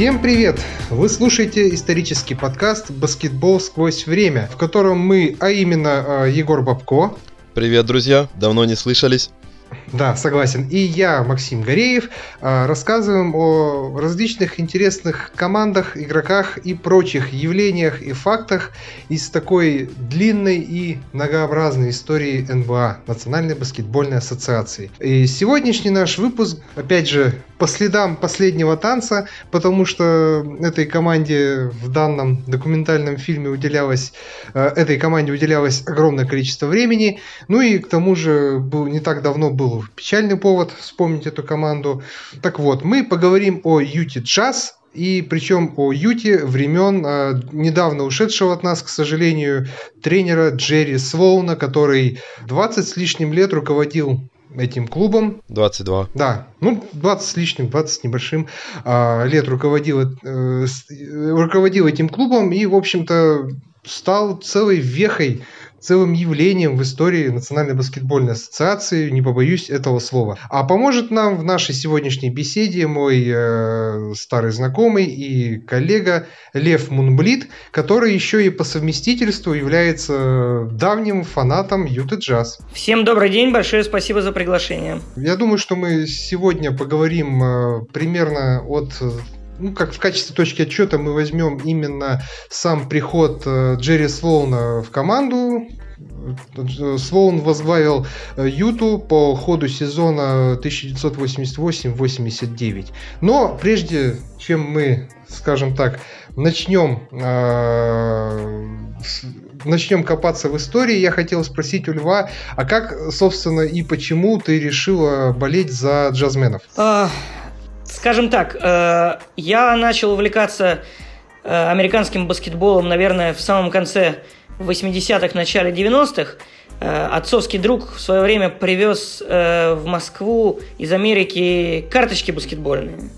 Всем привет! Вы слушаете исторический подкаст «Баскетбол сквозь время», в котором мы, а именно э, Егор Бабко. Привет, друзья! Давно не слышались. Да, согласен. И я, Максим Гореев, а, рассказываем о различных интересных командах, игроках и прочих явлениях и фактах из такой длинной и многообразной истории НБА, Национальной баскетбольной ассоциации. И сегодняшний наш выпуск, опять же, по следам последнего танца, потому что этой команде в данном документальном фильме уделялось, э, этой команде уделялось огромное количество времени. Ну и к тому же был, не так давно был печальный повод вспомнить эту команду. Так вот, мы поговорим о Юти Джаз, и причем о Юте времен э, недавно ушедшего от нас, к сожалению, тренера Джерри Слоуна, который 20 с лишним лет руководил этим клубом. 22. Да, ну 20 с лишним, 20 с небольшим а, лет руководил, э, руководил этим клубом и, в общем-то, стал целой вехой целым явлением в истории Национальной баскетбольной ассоциации, не побоюсь этого слова. А поможет нам в нашей сегодняшней беседе мой э, старый знакомый и коллега Лев Мунблит, который еще и по совместительству является давним фанатом Юты Джаз. Всем добрый день, большое спасибо за приглашение. Я думаю, что мы сегодня поговорим э, примерно от ну, как в качестве точки отчета мы возьмем именно сам приход э, Джерри Слоуна в команду. Слоун возглавил э, Юту по ходу сезона 1988-89. Но прежде чем мы, скажем так, начнем э, начнем копаться в истории, я хотел спросить у Льва, а как, собственно, и почему ты решила болеть за джазменов? А, Скажем так, э, я начал увлекаться э, американским баскетболом, наверное, в самом конце 80-х, начале 90-х. Э, отцовский друг в свое время привез в Москву из Америки карточки баскетбольные.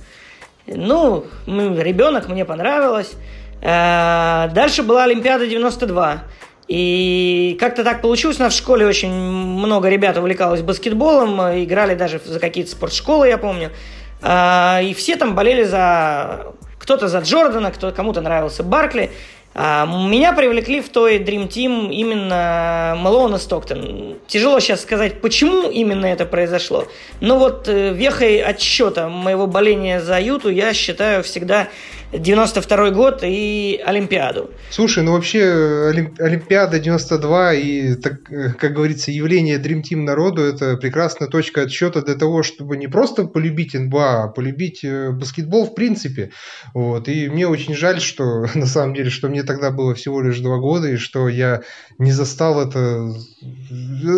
Ну, ребенок, мне понравилось. Дальше была Олимпиада 92. И как-то так получилось, у нас в школе очень много ребят увлекалось баскетболом, играли даже за какие-то спортшколы, я помню. А, и все там болели за... Кто-то за Джордана, кто кому-то нравился Баркли. А, меня привлекли в той Dream Team именно Мэлоун и Стоктон. Тяжело сейчас сказать, почему именно это произошло. Но вот э, вехой отсчета моего боления за Юту я считаю всегда 92 год и Олимпиаду. Слушай, ну вообще Олимпиада 92 и, так, как говорится, явление Dream Team народу это прекрасная точка отсчета для того, чтобы не просто полюбить НБА, а полюбить э, баскетбол в принципе. Вот. И мне очень жаль, что на самом деле, что мне тогда было всего лишь два года, и что я не застал это,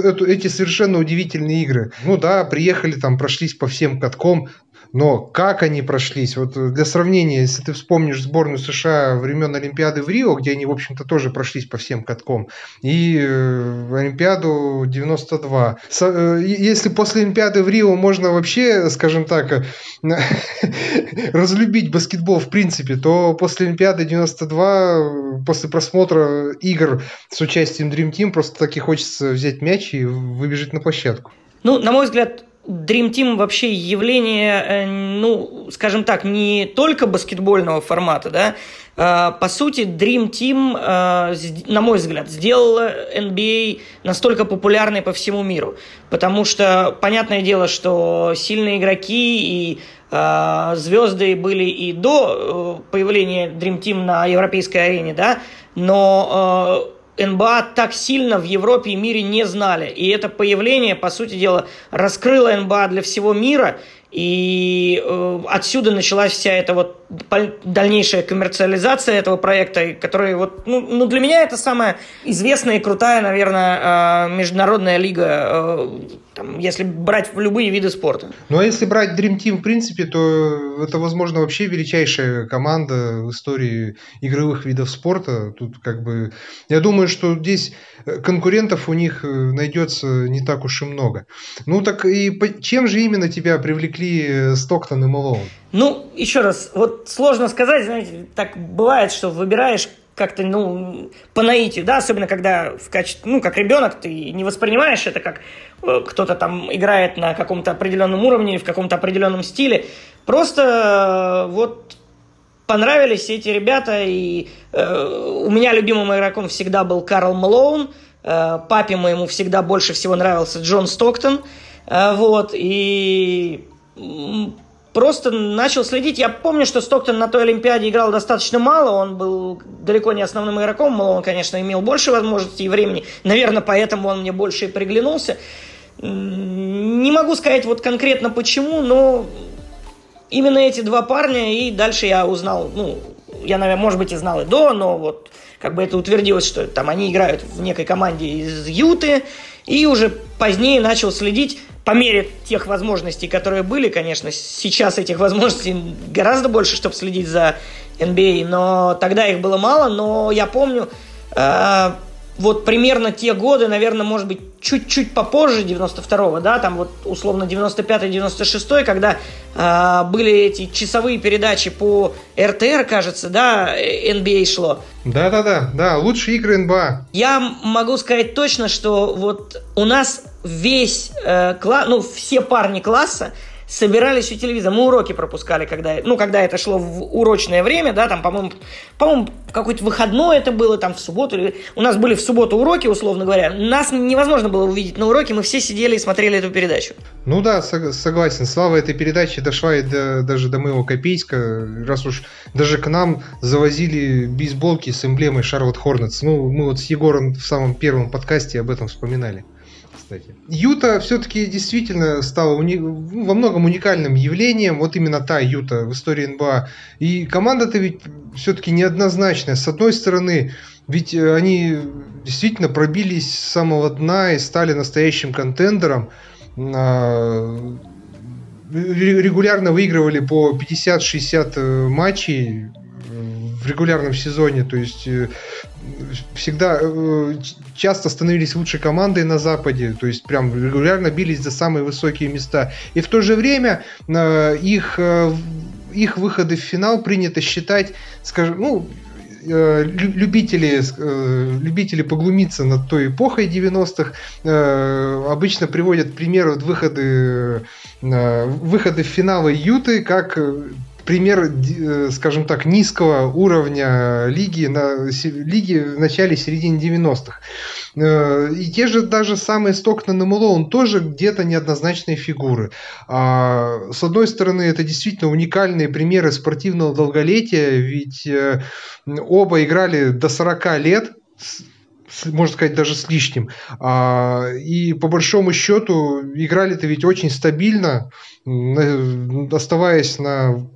это эти совершенно удивительные игры. Ну да, приехали там, прошлись по всем каткам, но как они прошлись? Вот для сравнения, если ты вспомнишь сборную США времен Олимпиады в Рио, где они, в общем-то, тоже прошлись по всем каткам, и э, Олимпиаду 92. Э, если после Олимпиады в Рио можно вообще, скажем так, разлюбить баскетбол в принципе, то после Олимпиады 92, после просмотра игр с участием Dream Team, просто таки хочется взять мяч и выбежать на площадку. Ну, на мой взгляд, Dream Team вообще явление, э, ну, скажем так, не только баскетбольного формата, да, а, по сути, Dream Team, э, на мой взгляд, сделал NBA настолько популярной по всему миру. Потому что, понятное дело, что сильные игроки и э, звезды были и до появления Dream Team на европейской арене, да, но НБА так сильно в Европе и мире не знали. И это появление, по сути дела, раскрыло НБА для всего мира. И э, отсюда началась вся эта вот дальнейшая коммерциализация этого проекта, который вот, ну, ну для меня это самая известная и крутая, наверное, э, международная лига, э, там, если брать любые виды спорта. Ну а если брать Dream Team в принципе, то это, возможно, вообще величайшая команда в истории игровых видов спорта. Тут как бы, я думаю, что здесь конкурентов у них найдется не так уж и много. Ну так и чем же именно тебя привлекли привлекли Стоктон и Мэлоун? Ну, еще раз, вот сложно сказать, знаете, так бывает, что выбираешь как-то, ну, по наитию, да, особенно когда в качестве, ну, как ребенок, ты не воспринимаешь это как э, кто-то там играет на каком-то определенном уровне, в каком-то определенном стиле. Просто э, вот понравились эти ребята, и э, у меня любимым игроком всегда был Карл Малоун, э, папе моему всегда больше всего нравился Джон Стоктон, э, вот, и просто начал следить. Я помню, что Стоктон на той Олимпиаде играл достаточно мало, он был далеко не основным игроком, он, конечно, имел больше возможностей и времени, наверное, поэтому он мне больше и приглянулся. Не могу сказать вот конкретно почему, но именно эти два парня, и дальше я узнал, ну, я, наверное, может быть, и знал и до, но вот как бы это утвердилось, что там они играют в некой команде из Юты, и уже позднее начал следить по мере тех возможностей, которые были, конечно, сейчас этих возможностей гораздо больше, чтобы следить за NBA, но тогда их было мало, но я помню, э, вот примерно те годы, наверное, может быть, чуть-чуть попозже 92-го, да, там вот условно 95-96, когда э, были эти часовые передачи по РТР, кажется, да, NBA шло. Да-да-да, да, лучшие игры НБА. Я могу сказать точно, что вот у нас весь э, класс, ну, все парни класса, собирались у телевизора. Мы уроки пропускали, когда, ну, когда это шло в урочное время, да, там, по-моему, по-моему, какой-то выходной это было, там, в субботу. У нас были в субботу уроки, условно говоря. Нас невозможно было увидеть на уроке, мы все сидели и смотрели эту передачу. Ну да, согласен. Слава этой передачи дошла и до, даже до моего Копейска, раз уж даже к нам завозили бейсболки с эмблемой Шарлот Хорнетс. Ну, мы вот с Егором в самом первом подкасте об этом вспоминали кстати. Юта все-таки действительно стала уни... во многом уникальным явлением, вот именно та Юта в истории НБА. И команда-то ведь все-таки неоднозначная. С одной стороны, ведь э, они действительно пробились с самого дна и стали настоящим контендером. А, регулярно выигрывали по 50-60 э, матчей в регулярном сезоне, то есть э, всегда э, часто становились лучшей командой на Западе, то есть прям регулярно бились за самые высокие места. И в то же время э, их, их выходы в финал принято считать, скажем, ну, любители, любители поглумиться над той эпохой 90-х обычно приводят пример выходы, выходы в финалы Юты как пример, э, скажем так, низкого уровня лиги, на, лиги в начале середине 90-х. Э, и те же даже самые Стокнон и Мэлоун тоже где-то неоднозначные фигуры. А, с одной стороны, это действительно уникальные примеры спортивного долголетия, ведь э, оба играли до 40 лет, можно сказать, даже с лишним. А, и по большому счету играли-то ведь очень стабильно, оставаясь на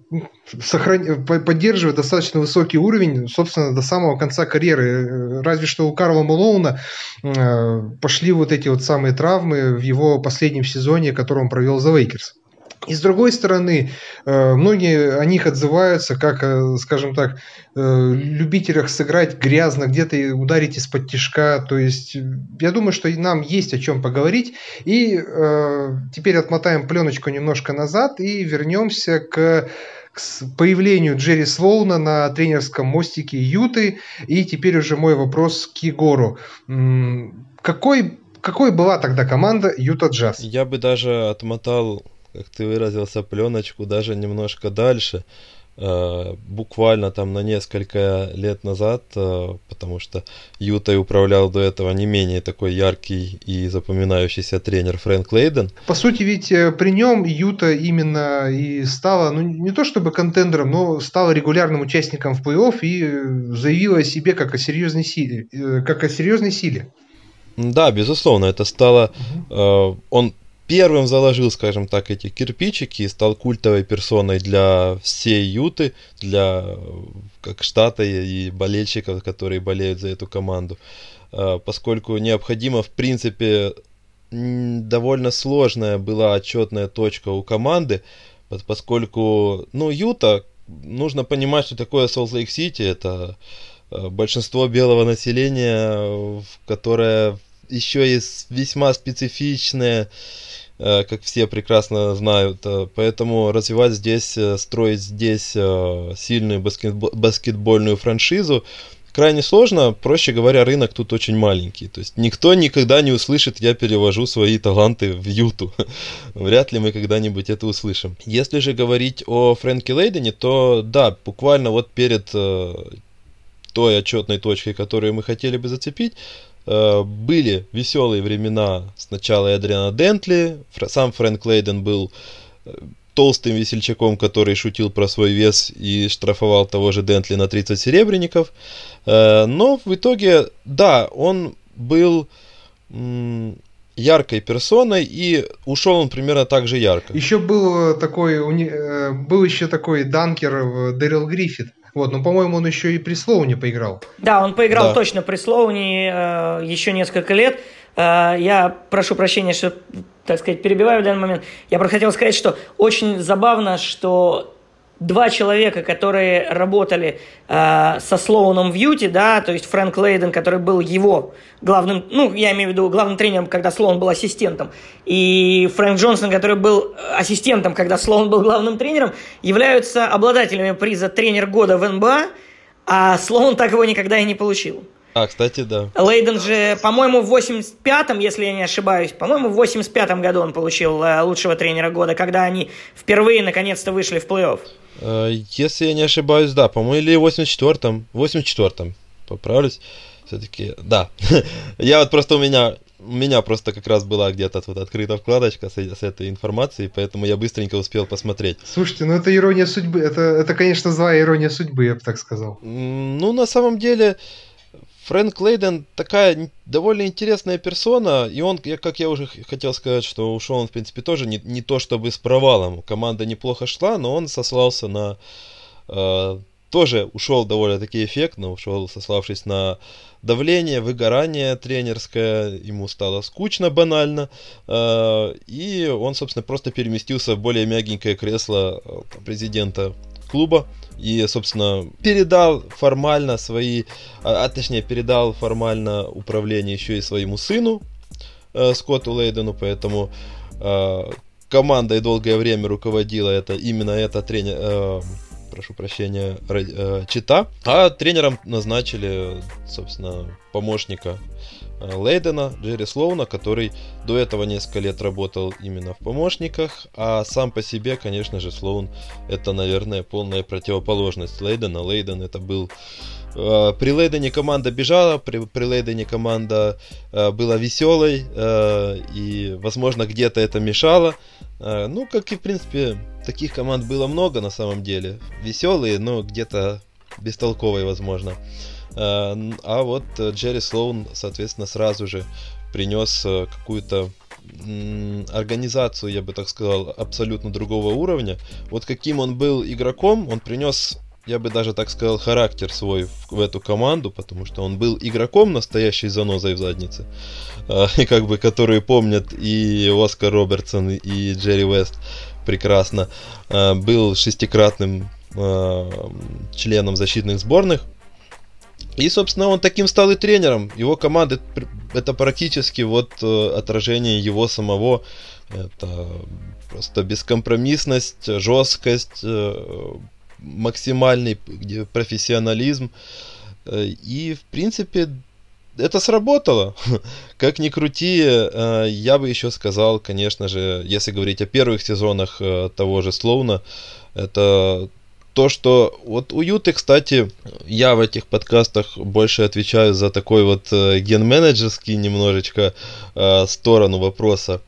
сохран... поддерживая достаточно высокий уровень, собственно, до самого конца карьеры. Разве что у Карла Малоуна э, пошли вот эти вот самые травмы в его последнем сезоне, который он провел за Лейкерс. И с другой стороны, э, многие о них отзываются как, э, скажем так, э, любителях сыграть грязно, где-то ударить из-под тишка. То есть, я думаю, что нам есть о чем поговорить. И теперь отмотаем пленочку немножко назад и вернемся к к появлению Джерри Слоуна на тренерском мостике Юты. И теперь уже мой вопрос к Егору. Какой, какой была тогда команда Юта Джаз? Я бы даже отмотал как ты выразился, пленочку даже немножко дальше, э, буквально там на несколько лет назад, э, потому что Ютой управлял до этого не менее такой яркий и запоминающийся тренер Фрэнк Лейден. По сути, ведь э, при нем Юта именно и стала, ну не то чтобы контендером, но стала регулярным участником в плей-офф и заявила о себе как о серьезной силе. Как о серьезной силе. Да, безусловно, это стало... Угу. он первым заложил, скажем так, эти кирпичики и стал культовой персоной для всей Юты, для как штата и болельщиков, которые болеют за эту команду. А, поскольку необходимо, в принципе, довольно сложная была отчетная точка у команды, поскольку, ну, Юта, нужно понимать, что такое Солт-Лейк-Сити, это а, большинство белого населения, которое еще есть весьма специфичное Э, как все прекрасно знают. Э, поэтому развивать здесь, э, строить здесь сильную баскетбольную франшизу, крайне сложно, проще говоря, рынок тут очень маленький. То есть никто никогда не услышит, я перевожу свои таланты в Юту. Вряд ли мы когда-нибудь это услышим. Если же говорить о Фрэнке Лейдене, то да, буквально вот перед той отчетной точкой, которую мы хотели бы зацепить, были веселые времена сначала Эдриана Дентли, сам Фрэнк Лейден был э, толстым весельчаком, который шутил про свой вес и штрафовал того же Дентли на 30 серебряников. Э, но в итоге, да, он был яркой персоной, и ушел он примерно так же ярко. Еще был такой, э, был еще такой данкер Дэрил Гриффит. Вот, но, по-моему, он еще и при Слоуне поиграл. Да, он поиграл да. точно при Слоуне э, еще несколько лет. Э, я прошу прощения, что, так сказать, перебиваю в данный момент. Я просто хотел сказать, что очень забавно, что два человека, которые работали э, со Слоуном в Юте, да, то есть Фрэнк Лейден, который был его главным, ну, я имею в виду главным тренером, когда Слоун был ассистентом, и Фрэнк Джонсон, который был ассистентом, когда Слоун был главным тренером, являются обладателями приза «Тренер года» в НБА, а Слоун так его никогда и не получил. А, кстати, да. Лейден же, по-моему, в 85-м, если я не ошибаюсь, по-моему, в 85-м году он получил э, лучшего тренера года, когда они впервые наконец-то вышли в плей-офф. Э, если я не ошибаюсь, да, по-моему, или в 84-м. 84-м, поправлюсь. Все-таки, да. я вот просто у меня у меня просто как раз была где-то вот открыта вкладочка с, с этой информацией, поэтому я быстренько успел посмотреть. Слушайте, ну это ирония судьбы, это, это конечно, злая ирония судьбы, я бы так сказал. Ну, на самом деле, Фрэнк Лейден такая довольно интересная персона, и он, как я уже хотел сказать, что ушел он, в принципе, тоже не, не то чтобы с провалом. Команда неплохо шла, но он сослался на... Э, тоже ушел довольно-таки эффектно, ушел сославшись на давление, выгорание тренерское, ему стало скучно банально, э, и он, собственно, просто переместился в более мягенькое кресло э, президента клуба и, собственно, передал формально свои, а, а точнее, передал формально управление еще и своему сыну э, Скотту Лейдену, поэтому э, командой долгое время руководила это именно эта тренер, э, прошу прощения, э, Чита, а тренером назначили, собственно, помощника Лейдена, Джерри Слоуна, который до этого несколько лет работал именно в помощниках, а сам по себе, конечно же, Слоун это, наверное, полная противоположность Лейдена. Лейден это был э, при Лейдене команда бежала, при, при Лейдене команда э, была веселой, э, и, возможно, где-то это мешало. Э, ну, как и, в принципе, таких команд было много на самом деле. Веселые, но где-то бестолковые, возможно. Э, а вот э, Джерри Слоун, соответственно, сразу же принес э, какую-то организацию, я бы так сказал, абсолютно другого уровня. Вот каким он был игроком, он принес, я бы даже так сказал, характер свой в, в эту команду, потому что он был игроком настоящей занозой в заднице, и как бы которые помнят и Оскар Робертсон, и Джерри Вест прекрасно, был шестикратным членом защитных сборных, и, собственно, он таким стал и тренером. Его команда это практически вот э, отражение его самого. Это просто бескомпромиссность, жесткость, э, максимальный профессионализм. Э, и, в принципе, это сработало. Как ни крути, я бы еще сказал, конечно же, если говорить о первых сезонах того же Слоуна, это то, что вот у Юты, кстати, я в этих подкастах больше отвечаю за такой вот э, ген-менеджерский немножечко э, сторону вопроса.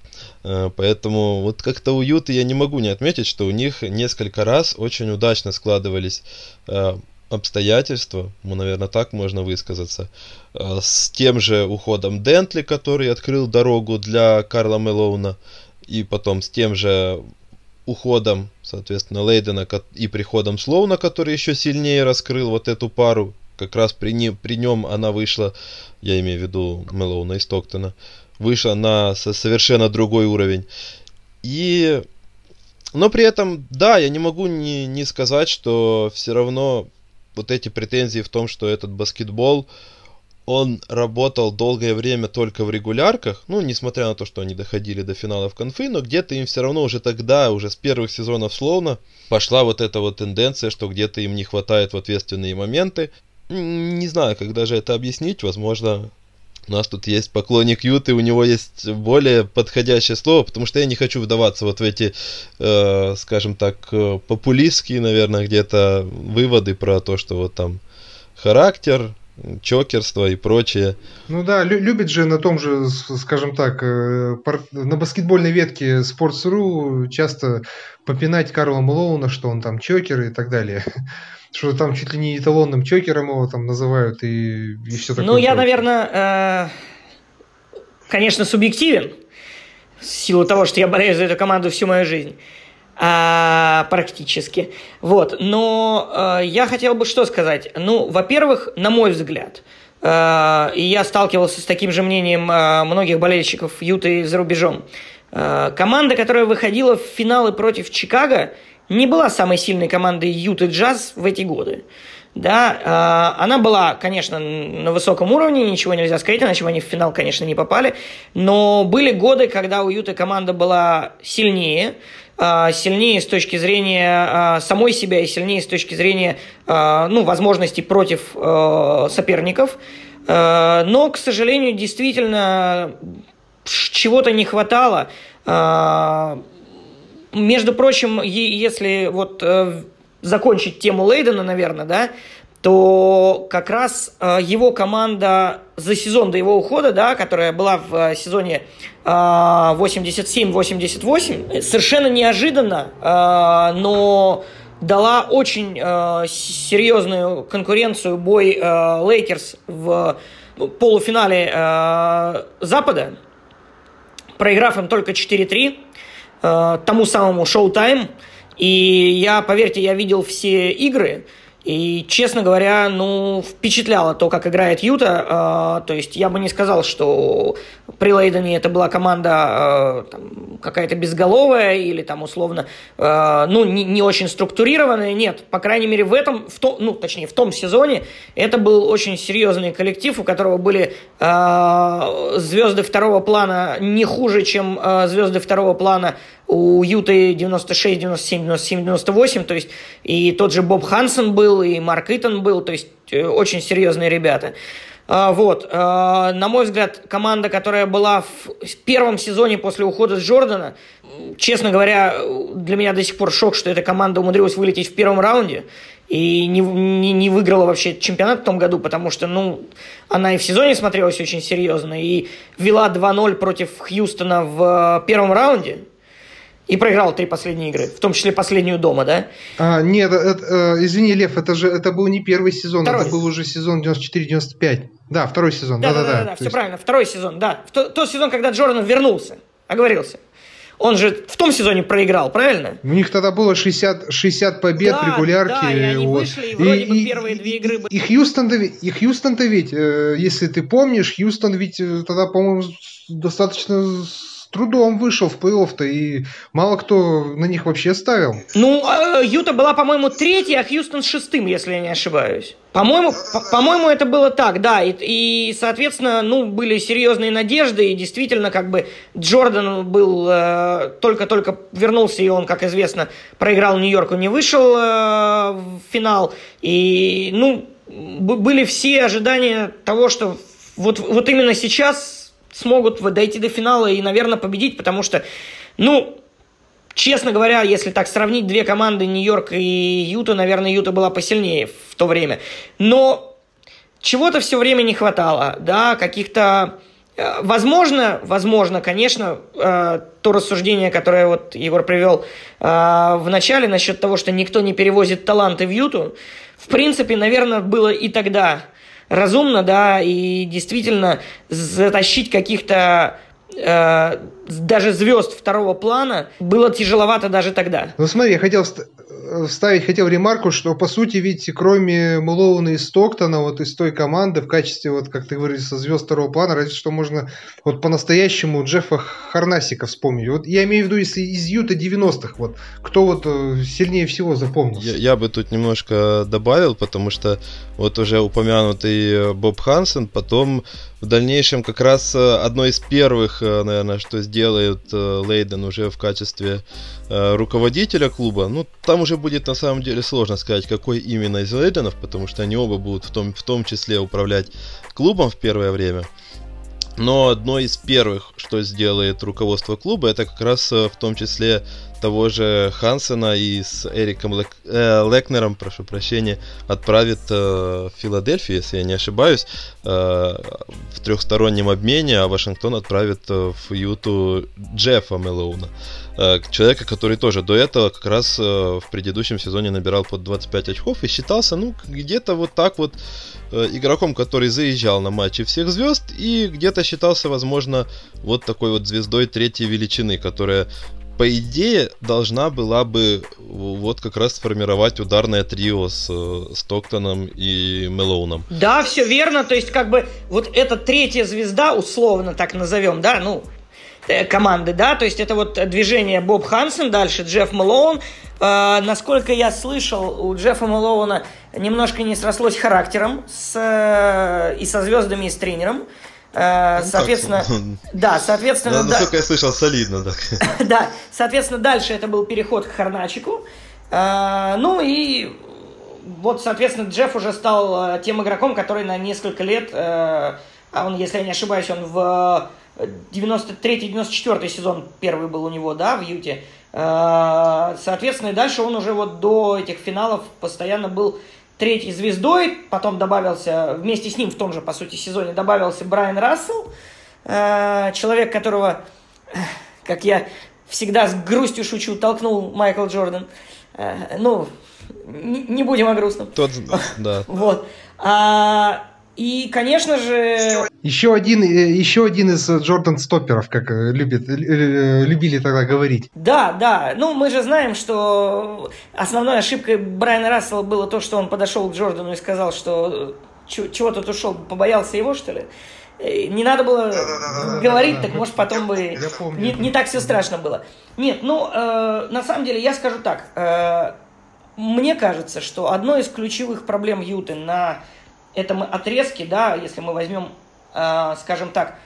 Э, поэтому вот как-то у Юты я не могу не отметить, что у них несколько раз очень удачно складывались обстоятельства, ну, наверное, так можно высказаться, с тем же уходом Дентли, который открыл дорогу для Карла Мелоуна, и потом с тем же уходом, соответственно, Лейдена и приходом Слоуна, который еще сильнее раскрыл вот эту пару. Как раз при, не, при нем она вышла, я имею в виду Мелоуна и Стоктона, вышла на совершенно другой уровень. И... Но при этом, да, я не могу не, не сказать, что все равно вот эти претензии в том, что этот баскетбол, он работал долгое время только в регулярках, ну, несмотря на то, что они доходили до финалов конфы, но где-то им все равно уже тогда, уже с первых сезонов словно, пошла вот эта вот тенденция, что где-то им не хватает в ответственные моменты. Не знаю, как даже это объяснить. Возможно, у нас тут есть поклонник Юты, у него есть более подходящее слово, потому что я не хочу вдаваться вот в эти, э, скажем так, э, популистские, наверное, где-то выводы про то, что вот там характер, чокерство и прочее. Ну да, лю- любит же на том же, скажем так, э, на баскетбольной ветке Sports.ru часто попинать Карла Малоуна, что он там чокер и так далее. Что там чуть ли не эталонным чокером его там называют и, и все такое. Ну, я, наверное, э, конечно, субъективен в силу того, что я болею за эту команду всю мою жизнь а, практически. Вот. Но э, я хотел бы что сказать. Ну, во-первых, на мой взгляд, э, и я сталкивался с таким же мнением э, многих болельщиков Юты за рубежом, э, команда, которая выходила в финалы против Чикаго, не была самой сильной командой Юты Джаз в эти годы. Да, э, она была, конечно, на высоком уровне, ничего нельзя сказать, иначе они в финал, конечно, не попали. Но были годы, когда у Юты команда была сильнее, а, сильнее с точки зрения а, самой себя и сильнее с точки зрения а, ну, возможностей против соперников. Но, к сожалению, действительно чего-то не хватало. Между прочим, если вот э, закончить тему Лейдена, наверное, да, то как раз э, его команда за сезон до его ухода, да, которая была в э, сезоне э, 87-88, совершенно неожиданно, э, но дала очень э, серьезную конкуренцию бой э, Лейкерс в полуфинале э, Запада, проиграв им только 4-3 э, тому самому Showtime. И я, поверьте, я видел все игры, и, честно говоря, ну, впечатляло то, как играет Юта. Э, то есть я бы не сказал, что при Лейдене это была команда э, там, какая-то безголовая или там условно, э, ну, не, не очень структурированная. Нет, по крайней мере, в этом, в том, ну, точнее, в том сезоне это был очень серьезный коллектив, у которого были э, звезды второго плана не хуже, чем э, звезды второго плана у Юты 96, 97, 97, 98, то есть и тот же Боб Хансен был, и Марк Итон был, то есть э, очень серьезные ребята. А, вот, а, на мой взгляд, команда, которая была в первом сезоне после ухода с Джордана, честно говоря, для меня до сих пор шок, что эта команда умудрилась вылететь в первом раунде и не, не, не выиграла вообще чемпионат в том году, потому что, ну, она и в сезоне смотрелась очень серьезно, и вела 2-0 против Хьюстона в первом раунде, и проиграл три последние игры, в том числе последнюю дома, да? А, нет, это, э, извини, Лев, это же это был не первый сезон, второй. это был уже сезон 94-95. Да, второй сезон. Да, да, да, да, да, все есть... правильно, второй сезон, да. Тот, тот сезон, когда Джордан вернулся, оговорился. Он же в том сезоне проиграл, правильно? У них тогда было 60, 60 побед да, в регулярке. Да, и они вот. вышли, и вроде и, бы первые и, две игры были. И Хьюстон-то, и Хьюстон-то ведь, э, если ты помнишь, Хьюстон ведь э, тогда, по-моему, достаточно трудом вышел в плей-офф-то, и мало кто на них вообще ставил. Ну, а, Юта была, по-моему, третьей, а Хьюстон шестым, если я не ошибаюсь. По-моему, по-моему, это было так, да. И, и, соответственно, ну, были серьезные надежды, и действительно, как бы Джордан был э, только-только вернулся, и он, как известно, проиграл Нью-Йорку, не вышел э, в финал. И, ну, были все ожидания того, что вот, вот именно сейчас смогут дойти до финала и, наверное, победить, потому что, ну, честно говоря, если так сравнить две команды, Нью-Йорк и Юта, наверное, Юта была посильнее в то время. Но чего-то все время не хватало, да, каких-то... Э, возможно, возможно, конечно, э, то рассуждение, которое вот Егор привел э, в начале насчет того, что никто не перевозит таланты в Юту, в принципе, наверное, было и тогда разумно, да, и действительно затащить каких-то э, даже звезд второго плана было тяжеловато даже тогда. Ну смотри, я хотел вставить хотел ремарку, что по сути ведь кроме Мулоуна и Стоктона, вот из той команды в качестве, вот как ты со звезд второго плана, разве что можно вот по-настоящему Джеффа Харнасика вспомнить. Вот я имею в виду, если из Юта 90-х, вот кто вот э, сильнее всего запомнился? Я, я бы тут немножко добавил, потому что вот уже упомянутый Боб Хансен, потом в дальнейшем как раз э, одно из первых, э, наверное, что сделает э, Лейден уже в качестве руководителя клуба. Ну, там уже будет на самом деле сложно сказать, какой именно из Лейденов, потому что они оба будут в том, в том числе управлять клубом в первое время. Но одно из первых, что сделает руководство клуба, это как раз в том числе того же Хансена и с Эриком Лек, э, Лекнером, прошу прощения, отправит э, в Филадельфию, если я не ошибаюсь, э, в трехстороннем обмене, а Вашингтон отправит э, в Юту Джеффа Мелоуна. Э, человека, который тоже до этого как раз э, в предыдущем сезоне набирал под 25 очков и считался, ну, где-то вот так вот э, игроком, который заезжал на матчи всех звезд и где-то считался, возможно, вот такой вот звездой третьей величины, которая по идее, должна была бы вот как раз сформировать ударное трио с э, Стоктоном и Мелоуном. Да, все верно. То есть, как бы, вот эта третья звезда, условно так назовем, да, ну, э, команды, да, то есть это вот движение Боб Хансен, дальше Джефф Мэлоун. Э, насколько я слышал, у Джеффа Мэлоуна немножко не срослось характером с, и со звездами, и с тренером. Э, ну, соответственно, да, соответственно... Да, насколько да, я слышал, солидно, так. да, соответственно, дальше это был переход к Харначику. Э, ну и вот, соответственно, Джефф уже стал э, тем игроком, который на несколько лет, а он, если я не ошибаюсь, он в 93-94 сезон первый был у него, да, в Юте. Соответственно, и дальше он уже вот до этих финалов постоянно был третьей звездой, потом добавился, вместе с ним в том же, по сути, сезоне добавился Брайан Рассел, э, человек, которого, как я всегда с грустью шучу, толкнул Майкл Джордан. Э, ну, не будем о грустном. Тот, да. Вот. А, и, конечно же... Еще один, э, еще один из Джордан Стопперов, как э, любит, э, любили тогда говорить. Да, да. Ну, мы же знаем, что основной ошибкой Брайана Рассела было то, что он подошел к Джордану и сказал, что чего тут ушел, побоялся его, что ли? Не надо было да, да, да, говорить, так может потом бы помню, не, не так все страшно было. Нет, ну, э, на самом деле, я скажу так. Э, мне кажется, что одной из ключевых проблем Юты на этом отрезке, да, если мы возьмем, э, скажем так,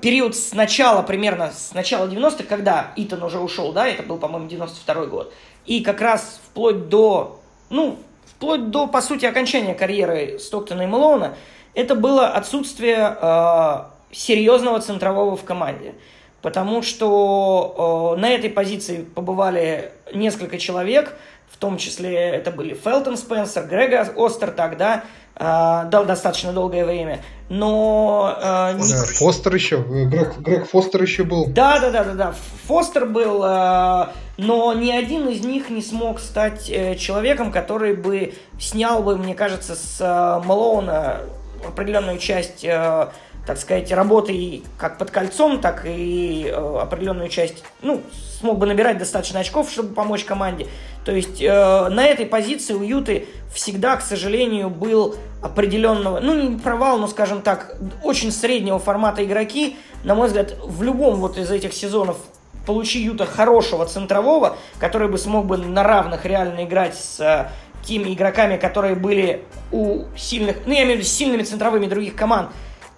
период с начала, примерно с начала 90-х, когда Итан уже ушел, да, это был, по-моему, 92 год, и как раз вплоть до, ну, вплоть до, по сути, окончания карьеры Стоктона и Мэлоуна, это было отсутствие э, серьезного центрового в команде. Потому что э, на этой позиции побывали несколько человек, в том числе это были Фелтон Спенсер, Грега Остер да, э, дал достаточно долгое время. Но... Э, не... Фостер еще, Грег, Грег Фостер еще был. Да, да, да, да, да. Фостер был, э, но ни один из них не смог стать э, человеком, который бы снял бы, мне кажется, с э, Малоуна определенную часть э, так сказать, работой как под кольцом, так и э, определенную часть, ну, смог бы набирать достаточно очков, чтобы помочь команде. То есть э, на этой позиции у Юты всегда, к сожалению, был определенного, ну, не провал, но, скажем так, очень среднего формата игроки. На мой взгляд, в любом вот из этих сезонов получи Юта хорошего центрового, который бы смог бы на равных реально играть с э, теми игроками, которые были у сильных, ну, я имею в виду, сильными центровыми других команд,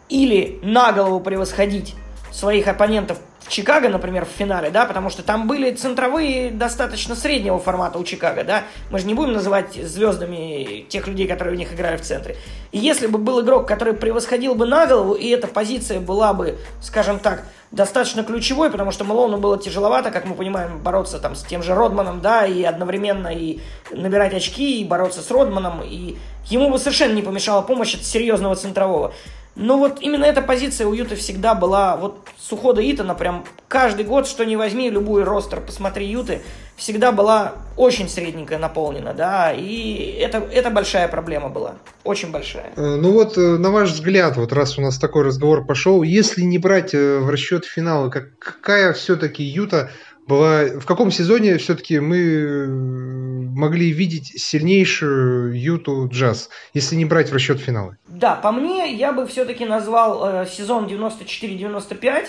или на голову превосходить своих оппонентов в Чикаго, например, в финале, да, потому что там были центровые достаточно среднего формата у Чикаго, да, мы же не будем называть звездами тех людей, которые у них играют в центре. И если бы был игрок, который превосходил бы на голову, и эта позиция была бы, скажем так, достаточно ключевой, потому что Малону было тяжеловато, как мы понимаем, бороться там с тем же Родманом, да, и одновременно и набирать очки, и бороться с Родманом, и ему бы совершенно не помешала помощь от серьезного центрового. Но вот именно эта позиция у Юты всегда была, вот с ухода Итана, прям каждый год, что не возьми, любой ростер, посмотри Юты, всегда была очень средненькая наполнена, да, и это, это большая проблема была, очень большая. Э, ну вот, э, на ваш взгляд, вот раз у нас такой разговор пошел, если не брать э, в расчет финала, какая все-таки Юта была, в каком сезоне все-таки мы э, могли видеть сильнейшую Юту Джаз, если не брать в расчет финалы? Да, по мне, я бы все-таки назвал э, сезон 94-95.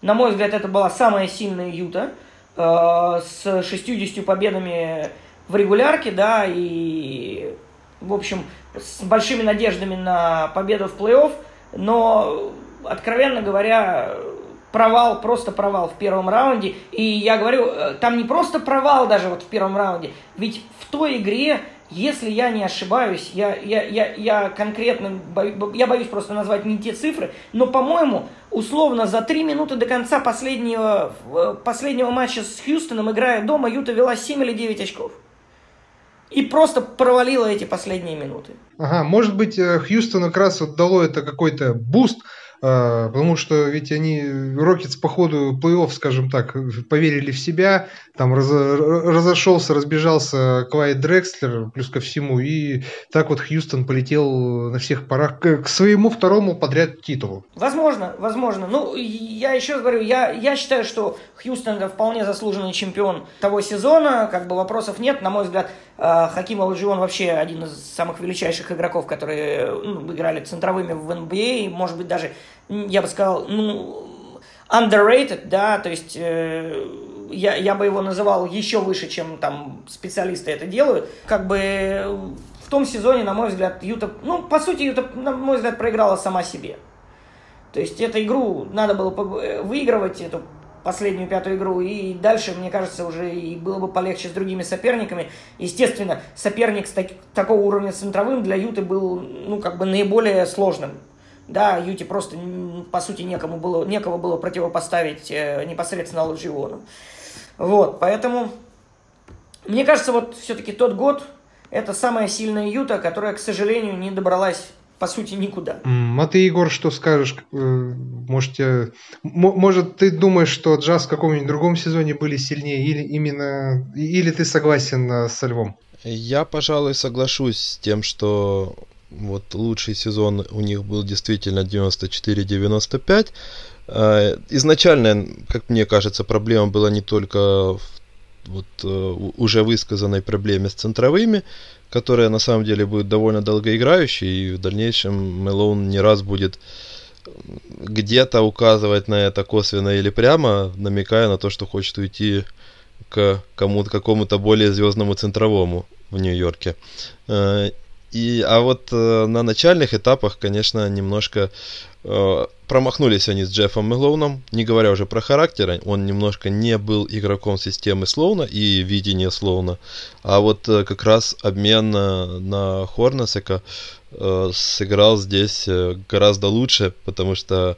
На мой взгляд, это была самая сильная Юта э, с 60 победами в регулярке, да, и, в общем, с большими надеждами на победу в плей-офф. но, откровенно говоря, провал, просто провал в первом раунде. И я говорю, э, там не просто провал даже вот в первом раунде, ведь в той игре если я не ошибаюсь, я, я, я, я конкретно, я боюсь просто назвать не те цифры, но, по-моему, условно за три минуты до конца последнего, э, последнего матча с Хьюстоном, играя дома, Юта вела 7 или 9 очков. И просто провалила эти последние минуты. Ага, может быть, э, Хьюстону как раз вот дало это какой-то буст, потому что ведь они, Рокетс по ходу плей-офф, скажем так, поверили в себя, там раз, разошелся, разбежался Квайт Дрекслер, плюс ко всему, и так вот Хьюстон полетел на всех парах к, к своему второму подряд титулу. Возможно, возможно. Ну, я еще говорю, я, я считаю, что Хьюстон вполне заслуженный чемпион того сезона, как бы вопросов нет, на мой взгляд, а, Хаким Алджион вообще один из самых величайших игроков, которые ну, играли центровыми в NBA, может быть даже, я бы сказал, ну, underrated, да, то есть э, я, я бы его называл еще выше, чем там специалисты это делают. Как бы в том сезоне, на мой взгляд, Юта, ну, по сути, Юта, на мой взгляд, проиграла сама себе. То есть эту игру надо было выигрывать, эту последнюю пятую игру, и дальше, мне кажется, уже и было бы полегче с другими соперниками. Естественно, соперник с так, такого уровня центровым для Юты был, ну, как бы наиболее сложным. Да, Юте просто, по сути, некому было, некого было противопоставить э, непосредственно Ладжиону. Вот, поэтому, мне кажется, вот все-таки тот год, это самая сильная Юта, которая, к сожалению, не добралась по сути, никуда. А ты, Егор, что скажешь? Э, может, может ты думаешь, что джаз в каком-нибудь другом сезоне были сильнее, или именно, или ты согласен э, со Львом? Я, пожалуй, соглашусь с тем, что вот лучший сезон у них был действительно 94-95. Э, изначально, как мне кажется, проблема была не только в вот уже высказанной проблеме с центровыми, которая на самом деле будет довольно долгоиграющей, и в дальнейшем Мелоун не раз будет где-то указывать на это косвенно или прямо, намекая на то, что хочет уйти к кому-то, какому-то более звездному центровому в Нью-Йорке. Э, и, а вот э, на начальных этапах, конечно, немножко э, промахнулись они с Джеффом Мелоуном, не говоря уже про характер, он немножко не был игроком системы Слоуна и видения Слоуна, а вот э, как раз обмен на, на Хорнесека э, сыграл здесь э, гораздо лучше, потому что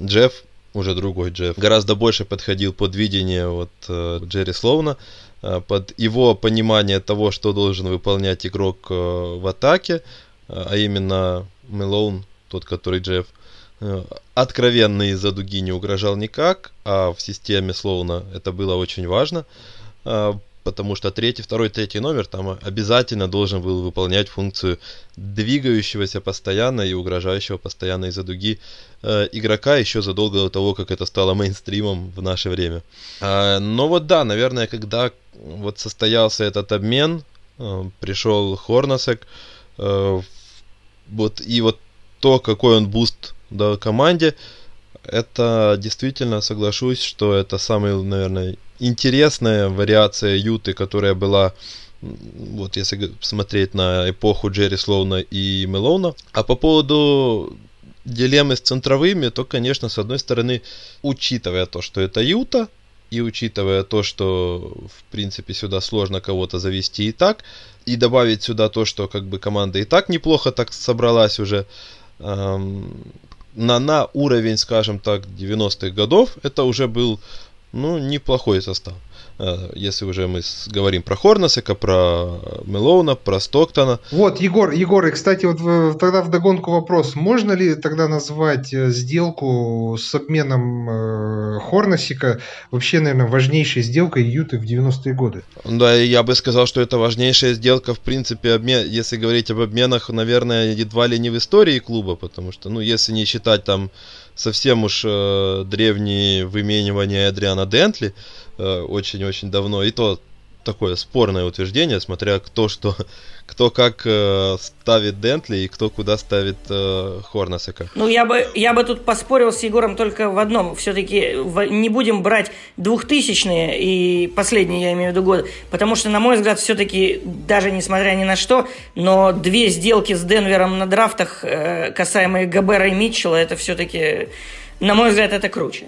Джефф, уже другой Джефф, гораздо больше подходил под видение вот э, Джерри Слоуна, Э, под его понимание того, что должен выполнять игрок э, в атаке, э, а именно Мелоун, тот, который Джефф, откровенно из-за дуги не угрожал никак, а в системе Слоуна это было очень важно, потому что третий, второй, третий номер там обязательно должен был выполнять функцию двигающегося постоянно и угрожающего постоянно из-за дуги э, игрока еще задолго до того, как это стало мейнстримом в наше время. Э, но вот да, наверное, когда вот состоялся этот обмен, э, пришел Хорначек, э, вот и вот то, какой он буст дал команде, это действительно соглашусь, что это самый, наверное, интересная вариация Юты, которая была вот если смотреть на эпоху Джерри Слоуна и Мэлоуна. А по поводу дилеммы с центровыми, то, конечно, с одной стороны, учитывая то, что это Юта, и учитывая то, что, в принципе, сюда сложно кого-то завести и так, и добавить сюда то, что как бы команда и так неплохо так собралась уже, эм, на, на уровень, скажем так, 90-х годов, это уже был, ну, неплохой состав. Э, если уже мы говорим про Хорнесека, про Мелоуна, про Стоктона. Вот, Егор, Егор, и, кстати, вот тогда в догонку вопрос. Можно ли тогда назвать э, сделку с обменом э, Хорнесика вообще, наверное, важнейшей сделкой Юты в 90-е годы? Да, я бы сказал, что это важнейшая сделка, в принципе, обмен, если говорить об обменах, наверное, едва ли не в истории клуба, потому что, ну, если не считать там совсем уж э, древние выменивания Адриана Дентли, Э, очень-очень давно. И то такое спорное утверждение, смотря кто что, кто как э, ставит Дентли и кто куда ставит э, Хорнасека. Ну, я бы, я бы тут поспорил с Егором только в одном. Все-таки не будем брать двухтысячные и последние, я имею в виду, годы, потому что, на мой взгляд, все-таки, даже несмотря ни на что, но две сделки с Денвером на драфтах, э, касаемые Габера и Митчелла, это все-таки, на мой взгляд, это круче.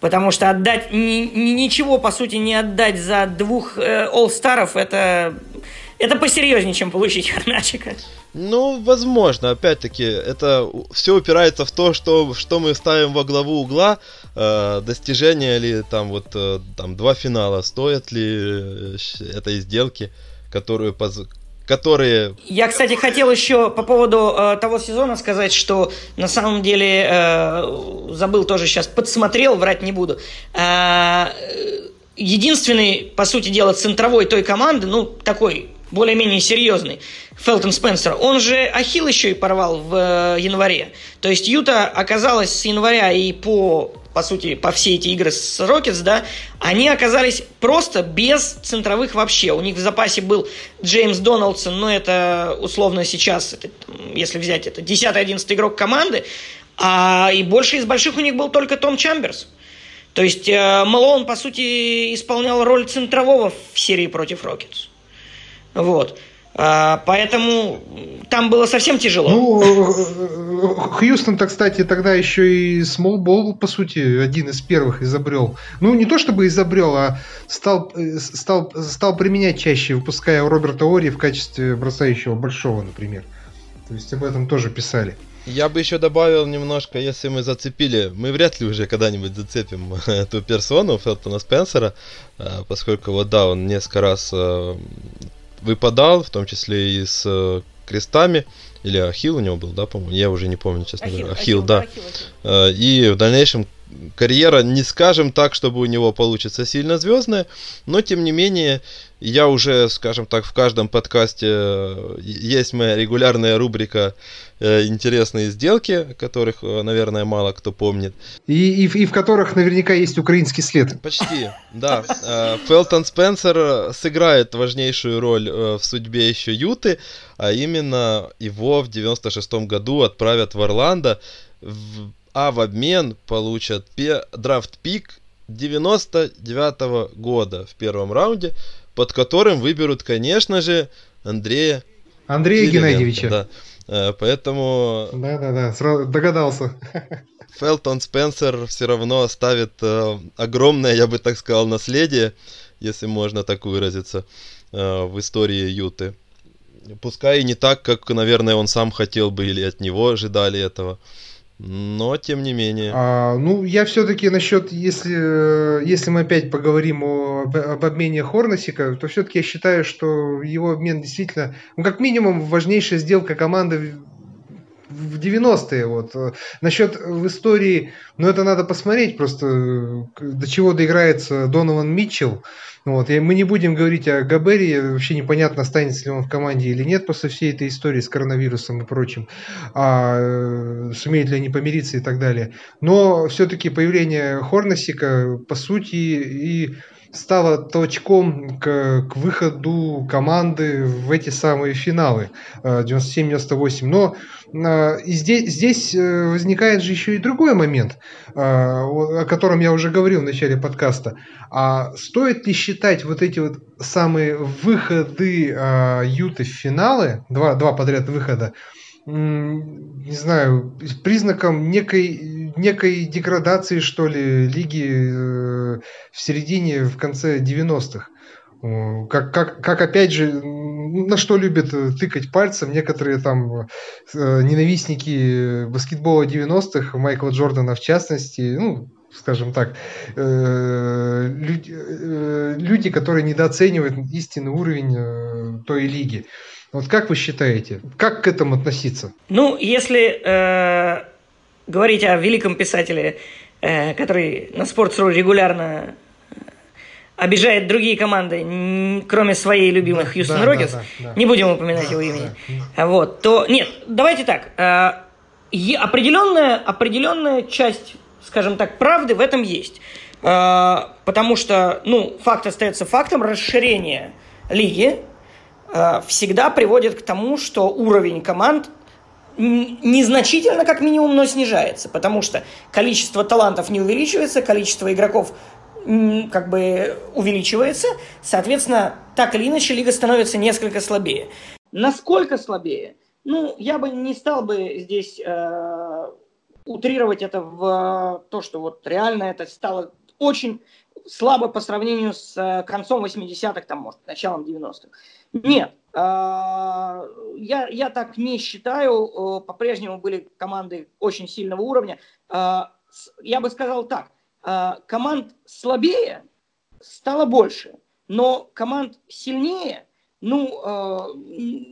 Потому что отдать ни, ни, ничего, по сути, не отдать за двух э, All-Старов, это, это посерьезнее, чем получить Харначика. Ну, возможно, опять-таки, это все упирается в то, что, что мы ставим во главу угла, э, достижения ли там вот э, там два финала, стоят ли э, этой сделки, которую, которые... Я, кстати, хотел еще по поводу э, того сезона сказать, что на самом деле э, забыл тоже сейчас, подсмотрел, врать не буду. Э, единственный, по сути дела, центровой той команды, ну, такой более-менее серьезный, Фелтон Спенсер, он же Ахилл еще и порвал в э, январе. То есть Юта оказалась с января и по по сути, по все эти игры с Рокетс, да, они оказались просто без центровых вообще. У них в запасе был Джеймс Доналдсон, но это условно сейчас, это, если взять это, 10-11 игрок команды, а и больше из больших у них был только Том Чамберс. То есть э, Малоун, по сути, исполнял роль центрового в серии против Рокетс. Вот. А, поэтому там было совсем тяжело. Ну, Хьюстон-то, кстати, тогда еще и смолбол, по сути, один из первых изобрел. Ну, не то чтобы изобрел, а стал, стал, стал применять чаще, выпуская Роберта Ори в качестве бросающего большого, например. То есть об этом тоже писали. Я бы еще добавил немножко, если мы зацепили, мы вряд ли уже когда-нибудь зацепим эту персону Фелтона Спенсера, а, поскольку вот да, он несколько раз а, выпадал, в том числе и с э, крестами. Или Ахилл у него был, да, по-моему? Я уже не помню, честно Ахилл, говоря. Ахилл, Ахилл да. Ахилл, Ахилл. И в дальнейшем карьера, не скажем так, чтобы у него получится сильно звездная, но тем не менее, я уже, скажем так, в каждом подкасте э, есть моя регулярная рубрика э, «Интересные сделки», которых, э, наверное, мало кто помнит. И, и, и в которых наверняка есть украинский след. Почти, да. Фелтон Спенсер сыграет важнейшую роль в судьбе еще Юты, а именно его в 96 году отправят в Орландо в а в обмен получат драфт-пик 99 -го года в первом раунде, под которым выберут, конечно же, Андрея Андрея Геннадьевича. Да. Э, поэтому... Да-да-да, сразу догадался. Фелтон Спенсер все равно оставит э, огромное, я бы так сказал, наследие, если можно так выразиться, э, в истории Юты. Пускай и не так, как, наверное, он сам хотел бы или от него ожидали этого. Но, тем не менее. А, ну, я все-таки насчет, если, если мы опять поговорим о, об обмене Хорносика, то все-таки я считаю, что его обмен действительно, ну, как минимум, важнейшая сделка команды в 90-е. Вот. Насчет в истории, ну это надо посмотреть просто, до чего доиграется Донован Митчелл. Вот. И мы не будем говорить о Габере, вообще непонятно, останется ли он в команде или нет после всей этой истории с коронавирусом и прочим, а, э, сумеют ли они помириться и так далее. Но все-таки появление Хорносика, по сути, и стало толчком к, к выходу команды в эти самые финалы 97-98. Э, Но э, и здесь, здесь э, возникает же еще и другой момент, о котором я уже говорил в начале подкаста. А стоит ли считать вот эти вот самые выходы Юты в финалы, два, два подряд выхода, не знаю, признаком некой, некой деградации, что ли, лиги э, в середине, в конце 90-х. Как, как, как опять же, на что любят тыкать пальцем некоторые там э, ненавистники баскетбола 90-х, Майкла Джордана в частности, ну, скажем так, э, люди, люди, которые недооценивают истинный уровень той лиги. Вот как вы считаете, как к этому относиться? Ну, если э, говорить о великом писателе, э, который на Sports.ru регулярно э, обижает другие команды, кроме своей любимой да, Хьюстон да, Рокетс, да, да, да. не будем упоминать да, его имени, да. вот, то нет, давайте так, э, определенная, определенная часть, скажем так, правды в этом есть. э, потому что, ну, факт остается фактом, расширение лиги всегда приводит к тому, что уровень команд незначительно, как минимум, но снижается, потому что количество талантов не увеличивается, количество игроков как бы увеличивается, соответственно, так или иначе лига становится несколько слабее. Насколько слабее? Ну, я бы не стал бы здесь э, утрировать это в то, что вот реально это стало очень слабо по сравнению с э, концом 80-х, там, может, началом 90-х. Нет, э, я, я так не считаю. Э, по-прежнему были команды очень сильного уровня. Э, я бы сказал так, э, команд слабее стало больше, но команд сильнее – ну,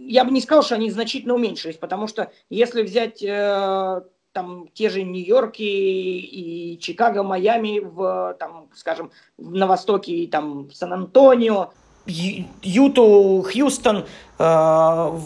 я бы не сказал, что они значительно уменьшились, потому что если взять э, там те же Нью-Йорк и, и Чикаго, Майами, в, там, скажем, на востоке и там Сан-Антонио, Юту, Хьюстон, э,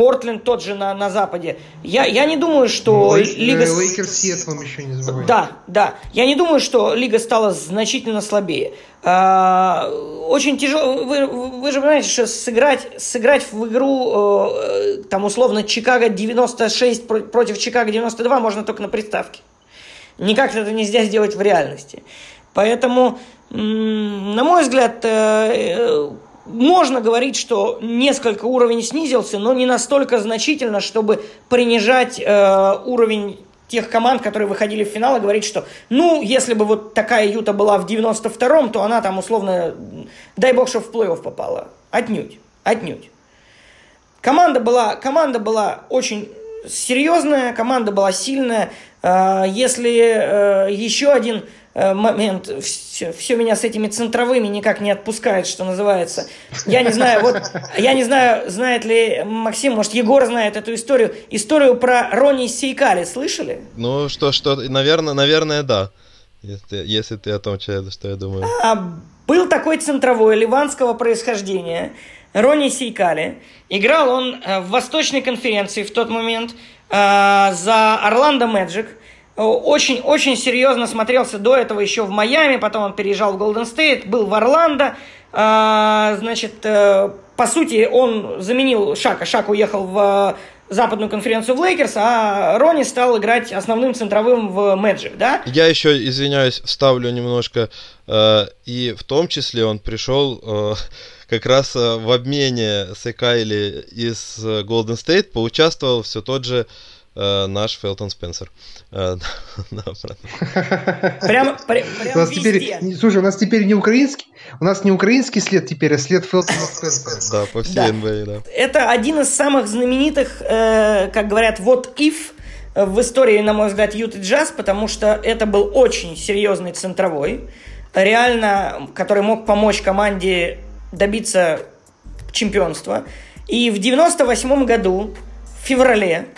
Портленд тот же на, на Западе. Я, я не думаю, что Лейк, Лига... Лейкерс Сиэтлом еще не забывай. Да, да. Я не думаю, что Лига стала значительно слабее. А, очень тяжело... Вы, вы же понимаете, что сыграть, сыграть в игру, э, там, условно, Чикаго 96 против Чикаго 92 можно только на приставке. Никак это нельзя сделать в реальности. Поэтому, на мой взгляд, э, э, можно говорить, что несколько уровень снизился, но не настолько значительно, чтобы принижать э, уровень тех команд, которые выходили в финал, и говорить, что, ну, если бы вот такая Юта была в 92-м, то она там условно, дай бог, что в плей-офф попала. Отнюдь, отнюдь. Команда была, команда была очень серьезная, команда была сильная. Если еще один момент, все, все меня с этими центровыми никак не отпускает, что называется. Я не знаю, вот, я не знаю, знает ли Максим, может, Егор знает эту историю. Историю про Рони Сейкали слышали? Ну, что, что, наверное, наверное, да. Если, если ты о том, что я думаю. А, был такой центровой ливанского происхождения, Рони Сейкали. Играл он э, в Восточной конференции в тот момент э, за Орландо Мэджик очень-очень серьезно смотрелся до этого еще в Майами, потом он переезжал в Голден Стейт, был в Орландо, а, значит, э, по сути, он заменил Шака. Шак уехал в западную конференцию в Лейкерс, а Рони стал играть основным центровым в Мэджик, да? Я еще, извиняюсь, вставлю немножко, э, и в том числе он пришел э, как раз в обмене с Экайли из Голден Стейт, поучаствовал все тот же э, наш Фелтон Спенсер. Э, прямо, прямо у нас теперь, слушай, у нас теперь не украинский, у нас не украинский след теперь, а след Фелтона Спенсера. Да, по всей НБА, да. Это один из самых знаменитых, э, как говорят, вот if в истории, на мой взгляд, Юты Джаз, потому что это был очень серьезный центровой, реально, который мог помочь команде добиться чемпионства. И в 98 году, в феврале,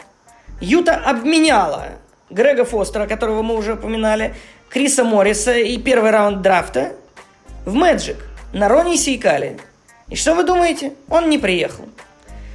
Юта обменяла Грега Фостера, которого мы уже упоминали, Криса Морриса и первый раунд драфта в Мэджик на Рони Сейкали. И что вы думаете? Он не приехал.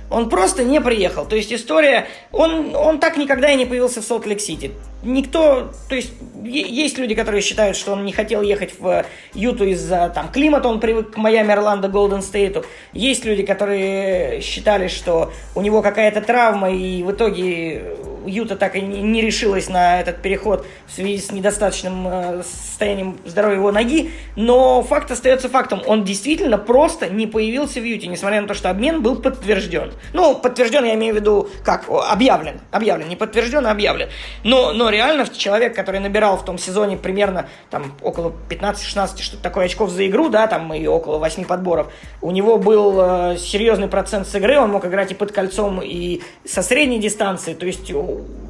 Он просто не приехал. То есть история... Он, он так никогда и не появился в Солт-Лейк-Сити никто, то есть есть люди, которые считают, что он не хотел ехать в Юту из-за там климата, он привык к Майами, Орландо, Голден Стейту. Есть люди, которые считали, что у него какая-то травма, и в итоге Юта так и не решилась на этот переход в связи с недостаточным э, состоянием здоровья его ноги. Но факт остается фактом. Он действительно просто не появился в Юте, несмотря на то, что обмен был подтвержден. Ну, подтвержден, я имею в виду, как, объявлен. Объявлен, не подтвержден, а объявлен. Но, но реально человек, который набирал в том сезоне примерно там около 15-16 что-то такое очков за игру, да, там и около 8 подборов, у него был э, серьезный процент с игры, он мог играть и под кольцом, и со средней дистанции, то есть,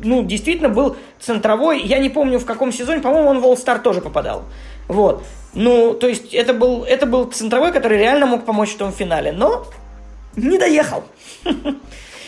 ну, действительно был центровой, я не помню в каком сезоне, по-моему, он в All-Star тоже попадал, вот. Ну, то есть, это был, это был центровой, который реально мог помочь в том финале, но не доехал.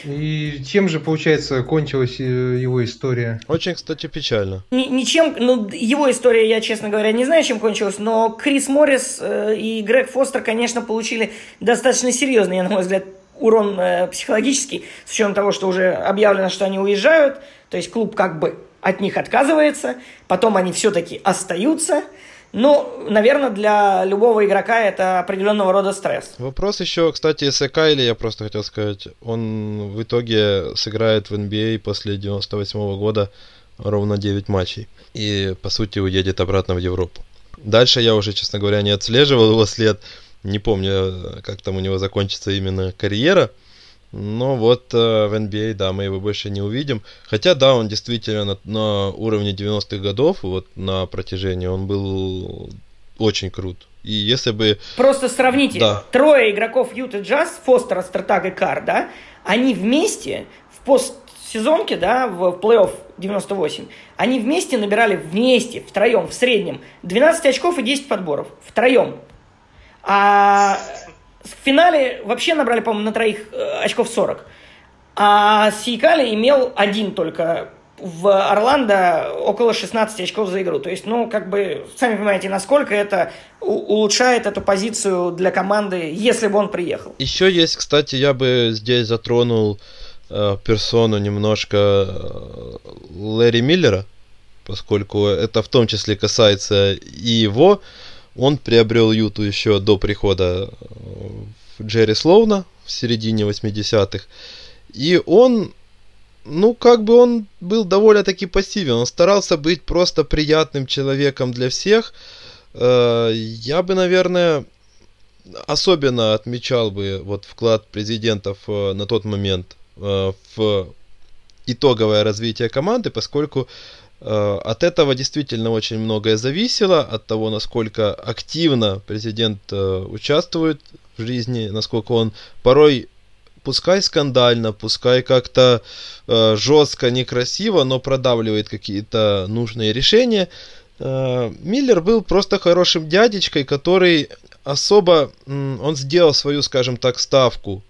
И чем же, получается, кончилась э, его история? Очень, кстати, печально. Ни, ничем, ну, его история, я, честно говоря, не знаю, чем кончилась, но Крис Моррис э, и Грег Фостер, конечно, получили достаточно серьезный, на мой взгляд, урон э, психологический, с учетом того, что уже объявлено, что они уезжают, то есть клуб как бы от них отказывается, потом они все-таки остаются, Ну, наверное, для любого игрока это определенного рода стресс. Вопрос еще, кстати, если Кайли, я просто хотел сказать, он в итоге сыграет в NBA а после 98 -го года ровно 9 матчей. И, по сути, уедет обратно в Европу. Дальше я уже, честно говоря, не отслеживал его след. Не помню, как там у него закончится именно карьера. Но вот э, в NBA, а, да, мы его больше не увидим. Хотя, да, он действительно на, на уровне 90-х годов, вот на протяжении, он был очень крут. И если бы... Просто сравните. Да. Трое игроков Юта Джаз, Фостер, Стартаг и Кар, да, они вместе в постсезонке, да, в плей-офф 98, они вместе набирали вместе, втроем, в среднем 12 очков и 10 подборов. Втроем. А в финале вообще набрали, по-моему, на троих э, очков 40. А Сикали имел один только в Орландо около 16 очков за игру. То есть, ну, как бы, сами понимаете, насколько это улучшает эту позицию для команды, если бы он приехал. Еще есть, кстати, я бы здесь затронул э, персону немножко э, Лэри Миллера, поскольку это в том числе касается и его, он приобрел Юту еще до прихода э, Джерри Слоуна в середине 80-х. И он, ну, как бы он был довольно-таки пассивен. Он старался быть просто приятным человеком для всех. Э, я бы, наверное, особенно отмечал бы вот вклад президентов э, на тот момент в итоговое развитие команды, поскольку от этого действительно очень многое зависело, от того, насколько активно президент э, участвует в жизни, насколько он порой, пускай скандально, пускай как-то э, жестко, некрасиво, но продавливает какие-то нужные решения. Миллер был просто хорошим дядечкой, который особо, он сделал свою, скажем так, ставку Э,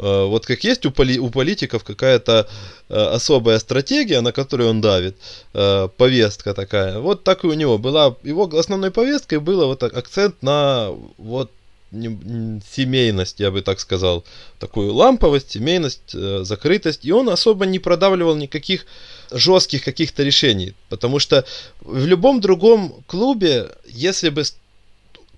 вот как есть у, поли, у политиков какая-то э, особая стратегия, на которую он давит, э, повестка такая. Вот так и у него была. Его основной повесткой было вот акцент на вот семейность, я бы так сказал, такую ламповость, семейность, закрытость, и он особо не продавливал никаких жестких каких-то решений, потому что в любом другом клубе, если бы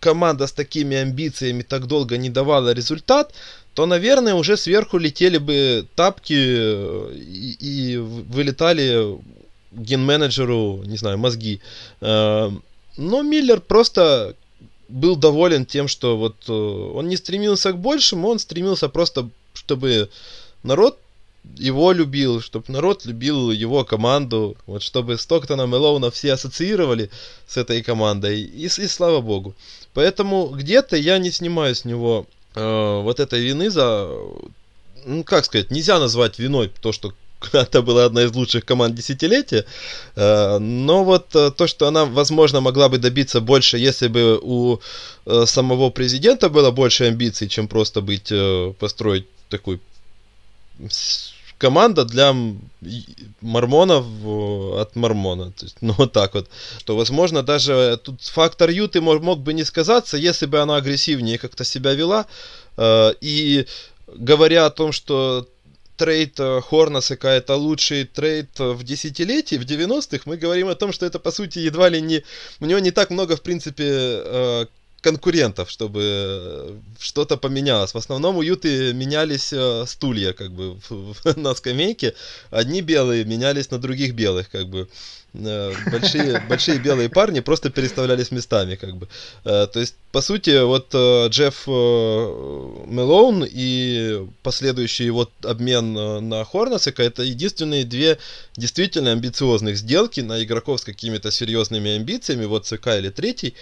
команда с такими амбициями так долго не давала результат, то, наверное, уже сверху летели бы тапки э, и, и вылетали ген-менеджеру, не знаю, мозги. Э, но Миллер просто был доволен тем, что вот э, он не стремился к большему, он стремился просто, чтобы народ его любил, чтобы народ любил его команду, вот чтобы Стоктона Мелоуна все ассоциировали с этой командой, и, и слава богу. Поэтому где-то я не снимаю с него э, вот этой вины за... Ну, как сказать, нельзя назвать виной то, что это была одна из лучших команд десятилетия. Э, но вот э, то, что она, возможно, могла бы добиться больше, если бы у самого президента было больше амбиций, чем просто быть, построить такой команда для мормонов от мормона. То есть, ну, вот так вот. То, возможно, даже тут фактор Юты мог, бы не сказаться, если бы она агрессивнее как-то себя вела. Э, и говоря о том, что трейд э, Хорнасека это лучший трейд в десятилетии, в 90-х, мы говорим о том, что это, по сути, едва ли не... У него не так много, в принципе, э, конкурентов, чтобы э, что-то поменялось. В основном у Юты менялись э, стулья, как бы, на скамейке. Одни белые менялись на других белых, как бы. Э, большие, большие белые парни просто переставлялись местами, как бы. То есть, по сути, вот Джефф Мелоун и последующий его обмен на Хорнасека это единственные две действительно амбициозных сделки на игроков с какими-то серьезными амбициями, вот ЦК или третий,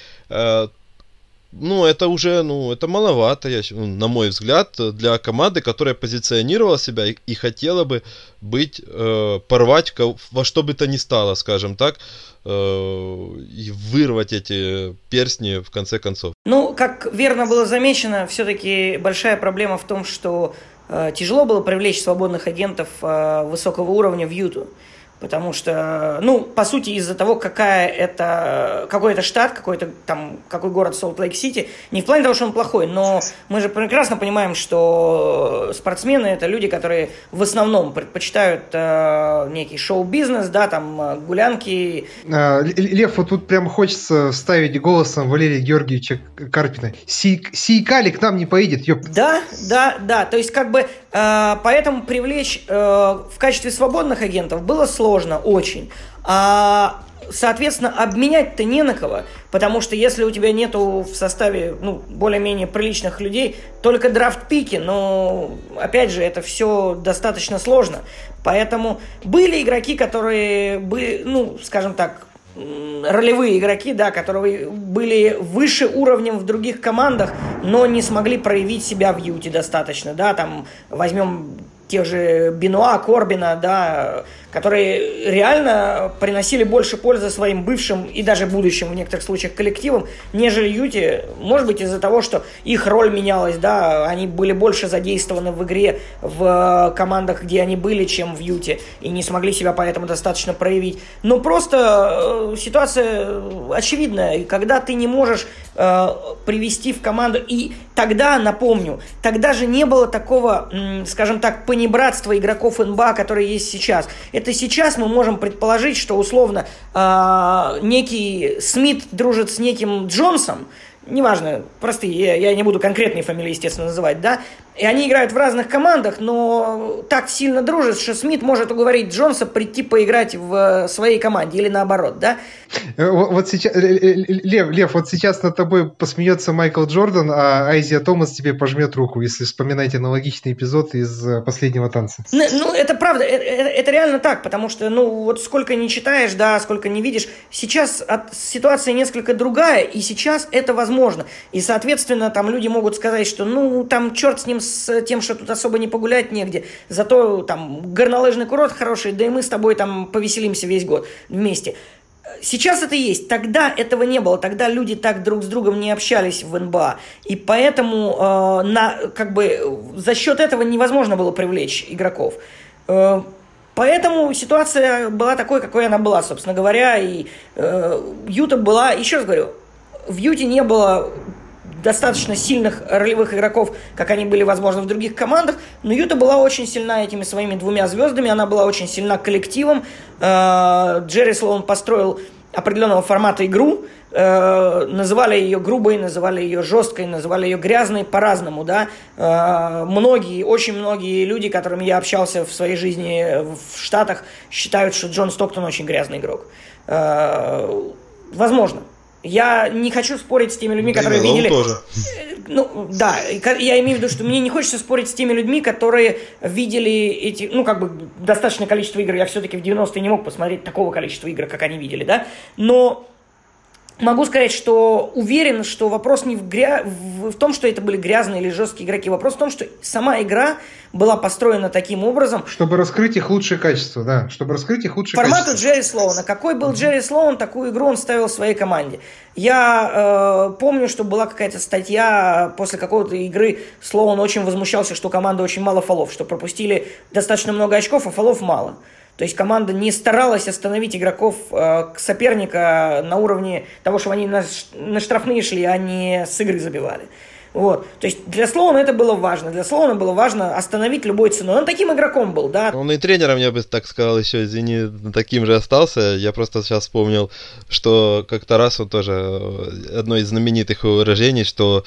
ну, это уже, ну, это маловато, я, ну, на мой взгляд, для команды, которая позиционировала себя и, и хотела бы быть, э, порвать во что бы то ни стало, скажем так, э, и вырвать эти перстни в конце концов. Ну, как верно было замечено, все-таки большая проблема в том, что э, тяжело было привлечь свободных агентов э, высокого уровня в Юту. Потому что, ну, по сути, из-за того, какая это, какой это штат, какой-то там, какой город Солт-Лейк-Сити, не в плане того, что он плохой, но мы же прекрасно понимаем, что спортсмены это люди, которые в основном предпочитают э, некий шоу-бизнес, да, там э, гулянки. А, Лев, вот тут прям хочется вставить голосом Валерия Георгиевича Карпина. Сейкали к нам не поедет, ёп. Да, да, да. То есть, как бы, э, поэтому привлечь э, в качестве свободных агентов было сложно очень. А, соответственно, обменять-то не на кого, потому что если у тебя нету в составе, ну, более-менее приличных людей, только драфт-пики, но, опять же, это все достаточно сложно. Поэтому были игроки, которые, были, ну, скажем так, ролевые игроки, да, которые были выше уровнем в других командах, но не смогли проявить себя в Юте достаточно, да, там возьмем тех же Бенуа, Корбина, да, которые реально приносили больше пользы своим бывшим и даже будущим в некоторых случаях коллективам, нежели Юти. Может быть из-за того, что их роль менялась, да, они были больше задействованы в игре в командах, где они были, чем в Юте, и не смогли себя поэтому достаточно проявить. Но просто э, ситуация очевидная, когда ты не можешь э, привести в команду, и тогда, напомню, тогда же не было такого, скажем так, понебратства игроков НБА, которые есть сейчас. Это сейчас мы можем предположить, что условно э, некий Смит дружит с неким Джонсом, неважно, простые, я, я не буду конкретные фамилии, естественно, называть, да, и они играют в разных командах, но так сильно дружат, что Смит может уговорить Джонса прийти поиграть в своей команде или наоборот, да? Э, вот сейчас, э, э, Лев, Лев, вот сейчас над тобой посмеется Майкл Джордан, а Айзия Томас тебе пожмет руку, если вспоминаете аналогичный эпизод из «Последнего танца». Ну, ну это правда, это, это реально так, потому что, ну, вот сколько не читаешь, да, сколько не видишь, сейчас от, ситуация несколько другая, и сейчас это возможно. И, соответственно, там люди могут сказать, что, ну, там черт с ним с тем, что тут особо не погулять негде. Зато там горнолыжный курорт хороший, да и мы с тобой там повеселимся весь год вместе. Сейчас это есть. Тогда этого не было. Тогда люди так друг с другом не общались в НБА. И поэтому э, на, как бы, за счет этого невозможно было привлечь игроков. Э, поэтому ситуация была такой, какой она была, собственно говоря. И э, Юта была, еще раз говорю, в Юте не было достаточно сильных ролевых игроков, как они были, возможно, в других командах, но Юта была очень сильна этими своими двумя звездами, она была очень сильна коллективом. Э, Джерри Слоун построил определенного формата игру, э, называли ее грубой, называли ее жесткой, называли ее грязной по-разному, да. Э, многие, очень многие люди, которыми я общался в своей жизни в Штатах, считают, что Джон Стоктон очень грязный игрок. Возможно, я не хочу спорить с теми людьми, да которые видели... Тоже. Ну, да, я имею в виду, что мне не хочется спорить с теми людьми, которые видели эти, ну, как бы, достаточное количество игр. Я все-таки в 90-е не мог посмотреть такого количества игр, как они видели, да. Но Могу сказать, что уверен, что вопрос не в, гря... в том, что это были грязные или жесткие игроки. Вопрос в том, что сама игра была построена таким образом... Чтобы раскрыть их лучшее качество, да. Чтобы раскрыть их лучшее Формату качество. Джерри Слоуна. Какой был Джерри Слоун, такую игру он ставил своей команде. Я э, помню, что была какая-то статья после какой-то игры. Слоун очень возмущался, что команда очень мало фолов, что пропустили достаточно много очков, а фолов мало. То есть команда не старалась остановить игроков э, соперника на уровне того, чтобы они на, на штрафные шли, а не с игры забивали. Вот. То есть для Слоуна это было важно. Для Слоуна было важно остановить любой ценой. Он таким игроком был, да. Он и тренером, я бы так сказал, еще, извини, таким же остался. Я просто сейчас вспомнил, что как-то раз он тоже, э, одно из знаменитых выражений, что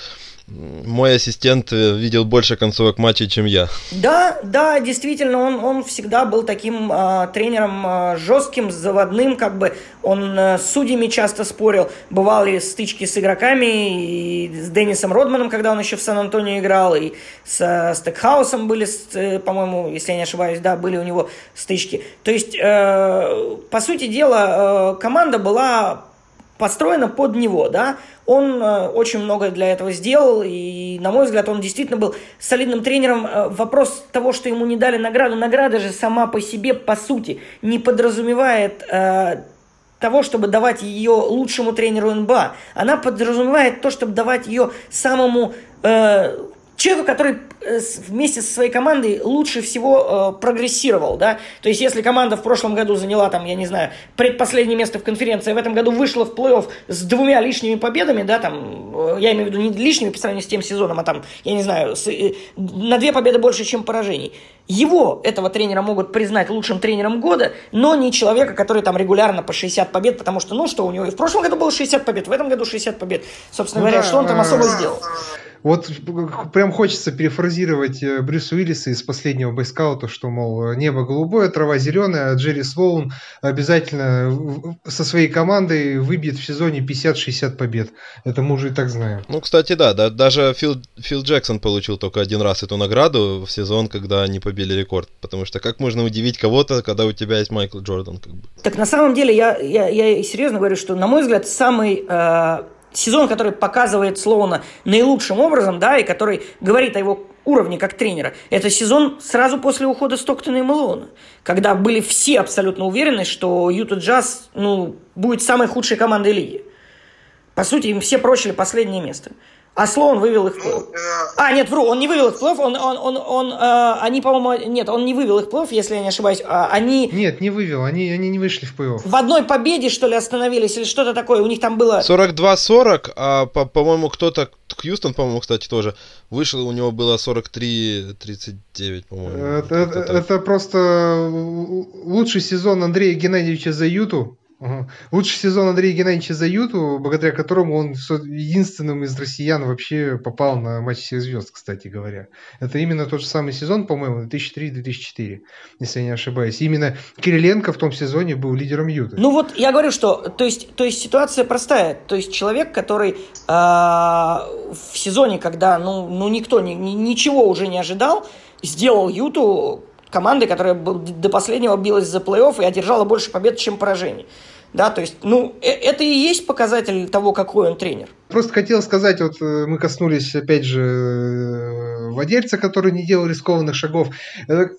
мой ассистент э, видел больше концовок матчей, чем я. Да, да, действительно, он, он всегда был таким э, тренером э, жестким, заводным, как бы он э, с судьями часто спорил. Бывали стычки с игроками, и с Деннисом Родманом, когда он еще в Сан-Антонио играл, и с э, Стекхаусом были, э, по-моему, если я не ошибаюсь, да, были у него стычки. То есть, э, по сути дела, э, команда была построена под него, да, он э, очень много для этого сделал, и, на мой взгляд, он действительно был солидным тренером. Э, вопрос того, что ему не дали награду, награда же сама по себе, по сути, не подразумевает э, того, чтобы давать ее лучшему тренеру НБА. Она подразумевает то, чтобы давать ее самому э, человеку, который э, вместе со своей командой лучше всего э, прогрессировал, да, то есть если команда в прошлом году заняла там, я не знаю, предпоследнее место в конференции, а в этом году вышла в плей-офф с двумя лишними победами, да, там, э, я имею в виду не лишними по сравнению с тем сезоном, а там, я не знаю, с, э, на две победы больше, чем поражений. Его, этого тренера, могут признать лучшим тренером года, но не человека, который там регулярно по 60 побед, потому что, ну что, у него и в прошлом году было 60 побед, в этом году 60 побед. Собственно ну, говоря, да, что он там особо сделал? Вот прям хочется перефразировать э, Брюса Уиллиса из последнего бойскаута, что, мол, небо голубое, трава зеленая, а Джерри Слоун обязательно со своей командой выбьет в сезоне 50-60 побед. Это мы уже и так знаем. Ну, кстати, да, да даже Фил, Фил Джексон получил только один раз эту награду в сезон, когда они побили рекорд. Потому что как можно удивить кого-то, когда у тебя есть Майкл Джордан? Как бы? Так на самом деле я, я, я серьезно говорю, что, на мой взгляд, самый э, сезон, который показывает Слоуна наилучшим образом, да, и который говорит о его уровне как тренера, это сезон сразу после ухода Стоктона и Мэлоуна, когда были все абсолютно уверены, что Юта Джаз, ну, будет самой худшей командой лиги. По сути, им все прочили последнее место. А Слоун вывел их в плей-офф. Ну, э... А, нет, вру, он не вывел их в плей-офф, он, он, он, он э, они, по-моему, нет, он не вывел их в плей-офф, если я не ошибаюсь, а они... Нет, не вывел, они, они не вышли в плей-офф. В одной победе, что ли, остановились, или что-то такое, у них там было... 42-40, а, по- по-моему, кто-то, Хьюстон, по-моему, кстати, тоже, вышел, у него было 43-39, по-моему. Это, это, это просто лучший сезон Андрея Геннадьевича за Юту Угу. Лучший сезон Андрея Геннадьевича за Юту, благодаря которому он единственным из россиян вообще попал на матч всех звезд, кстати говоря. Это именно тот же самый сезон, по-моему, 2003-2004, если я не ошибаюсь. Именно Кириленко в том сезоне был лидером Юты. Ну вот я говорю, что то есть, то есть ситуация простая. То есть человек, который э, в сезоне, когда ну, ну никто ни, ни, ничего уже не ожидал, сделал Юту командой, которая до последнего билась за плей-офф и одержала больше побед, чем поражений. Да, то есть, ну, э, это и есть показатель того, какой он тренер. Просто хотел сказать, вот э, мы коснулись, опять же, э, владельца, который не делал рискованных шагов.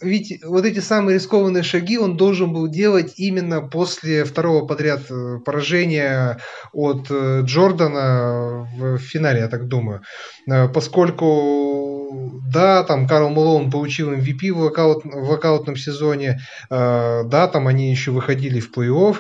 Ведь вот эти самые рискованные шаги он должен был делать именно после второго подряд поражения от Джордана в финале, я так думаю. Поскольку, да, там Карл Малоун получил MVP в, локаут, в локаутном сезоне, да, там они еще выходили в плей-офф,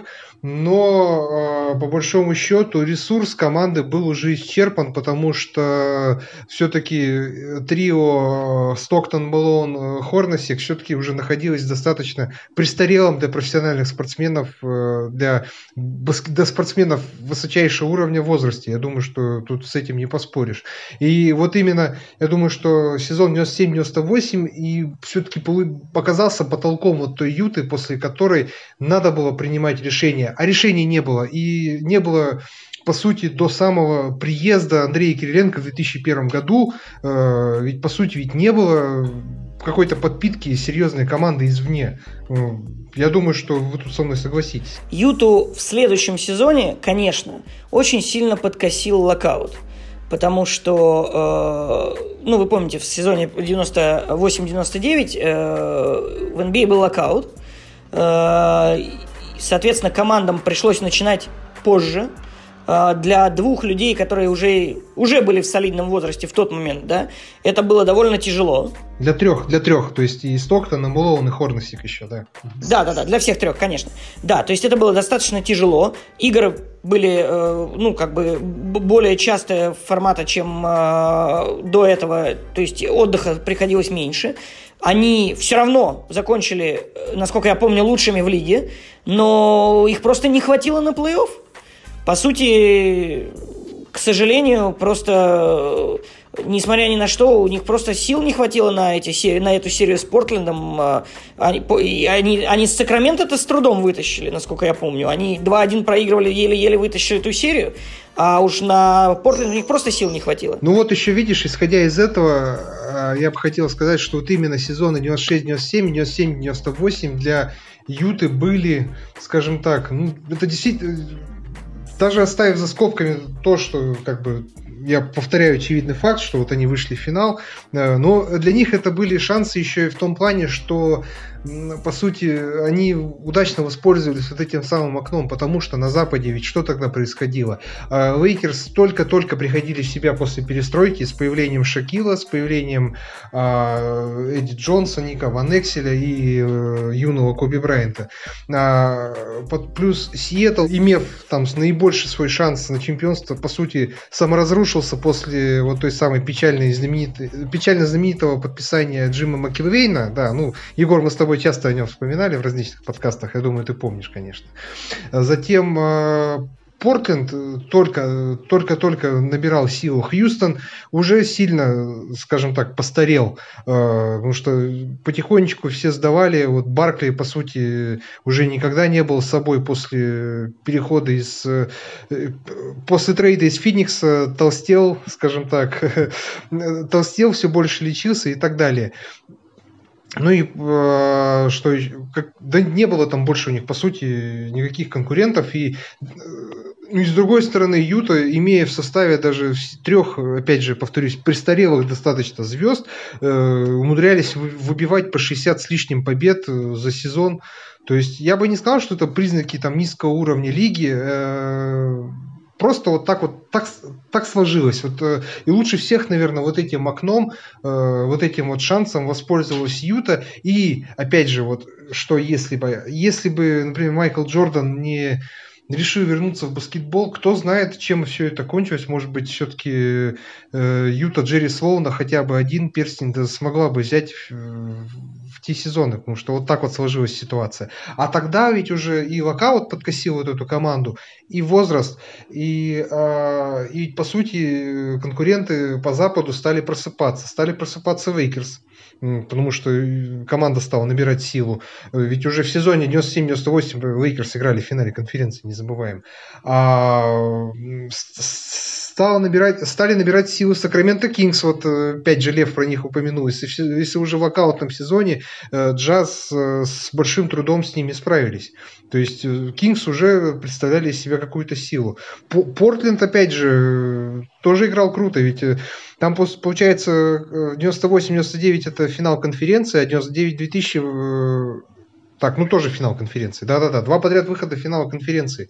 но э, по большому счету ресурс команды был уже исчерпан, потому что все-таки э, трио э, Стоктон, Малон, Хорнесик все-таки уже находилось достаточно престарелым для профессиональных спортсменов, для, для спортсменов высочайшего уровня в возрасте. Я думаю, что тут с этим не поспоришь. И вот именно, я думаю, что сезон 97-98 и все-таки показался потолком вот той Юты, после которой надо было принимать решение а решений не было. И не было по сути, до самого приезда Андрея Кириленко в 2001 году, э, ведь по сути ведь не было какой-то подпитки серьезной команды извне. Э, я думаю, что вы тут со мной согласитесь. Юту в следующем сезоне, конечно, очень сильно подкосил локаут. Потому что, э, ну, вы помните, в сезоне 98-99 э, в NBA был локаут. Э, Соответственно, командам пришлось начинать позже. А, для двух людей, которые уже, уже были в солидном возрасте в тот момент, да, это было довольно тяжело. Для трех, для трех, то есть и Стоктон, и Мулоун, и Хорнесик еще, да. Да, да, да, для всех трех, конечно. Да, то есть это было достаточно тяжело. Игры были, э, ну, как бы более частые формата, чем э, до этого, то есть отдыха приходилось меньше. Они все равно закончили, э, насколько я помню, лучшими в лиге, но их просто не хватило на плей-офф. По сути, к сожалению, просто э, несмотря ни на что, у них просто сил не хватило на, эти серии, на эту серию с Портлендом. А, они, они, они с Сакрамента-то с трудом вытащили, насколько я помню. Они 2-1 проигрывали, еле-еле вытащили эту серию. А уж на Портленд у них просто сил не хватило. Ну вот еще видишь, исходя из этого, а, я бы хотел сказать, что вот именно сезоны 96-97, 97-98 для Юты были, скажем так, ну, это действительно даже оставив за скобками то, что как бы я повторяю очевидный факт, что вот они вышли в финал, э, но для них это были шансы еще и в том плане, что по сути, они удачно воспользовались вот этим самым окном, потому что на Западе ведь что тогда происходило? А, Лейкерс только-только приходили в себя после перестройки с появлением Шакила, с появлением э, Эдди Джонса, Ника Ван Экселя и э, юного Коби Брайанта. А, под, плюс Сиэтл, имев там наибольший свой шанс на чемпионство, по сути, саморазрушился после вот той самой печальной знаменитой, печально знаменитого подписания Джима Макилвейна. Да, ну, Егор, мы с тобой часто о нем вспоминали в различных подкастах, я думаю, ты помнишь, конечно. Затем э, Портленд э, только, только-только набирал силу. Хьюстон уже сильно, скажем так, постарел, э, потому что потихонечку все сдавали. Вот Баркли, по сути, уже никогда не был с собой после перехода из... После трейда из Феникса толстел, скажем так, толстел, все больше лечился и так далее. Ну и э, что как, да не было там больше у них по сути никаких конкурентов и э, ну и с другой стороны Юта, имея в составе даже трех, опять же, повторюсь, престарелых достаточно звезд, э, умудрялись выбивать по 60 с лишним побед э, за сезон. То есть я бы не сказал, что это признаки там низкого уровня лиги. Э, просто вот так вот так, так сложилось. Вот, э, и лучше всех, наверное, вот этим окном, э, вот этим вот шансом воспользовалась Юта. И опять же, вот что если бы, если бы, например, Майкл Джордан не решил вернуться в баскетбол. Кто знает, чем все это кончилось. Может быть, все-таки э, Юта Джерри Слоуна хотя бы один перстень смогла бы взять в те сезоны, потому что вот так вот сложилась ситуация. А тогда ведь уже и локаут подкосил вот эту команду, и возраст, и, э, и по сути конкуренты по Западу стали просыпаться. Стали просыпаться Лейкерс потому что э, команда стала набирать силу. Ведь уже в сезоне 97-98 Лейкерс играли в финале конференции, не забываем. А, стало набирать, стали набирать силу Сакраменто Кингс, вот э, опять же Лев про них упомянул. Если, если уже в локаутном сезоне э, Джаз с большим трудом с ними справились. То есть Кингс уже представляли из себя какую-то силу. Портленд, опять же, тоже играл круто, ведь там, получается, 98-99 это финал конференции, а 99-2000 э, так, ну тоже финал конференции. Да-да-да, два подряд выхода финала конференции.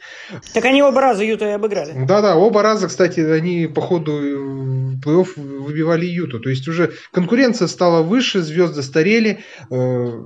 Так они оба раза Юту и обыграли. Да-да, оба раза, кстати, они по ходу э, плей-офф выбивали Юту. То есть уже конкуренция стала выше, звезды старели. Э,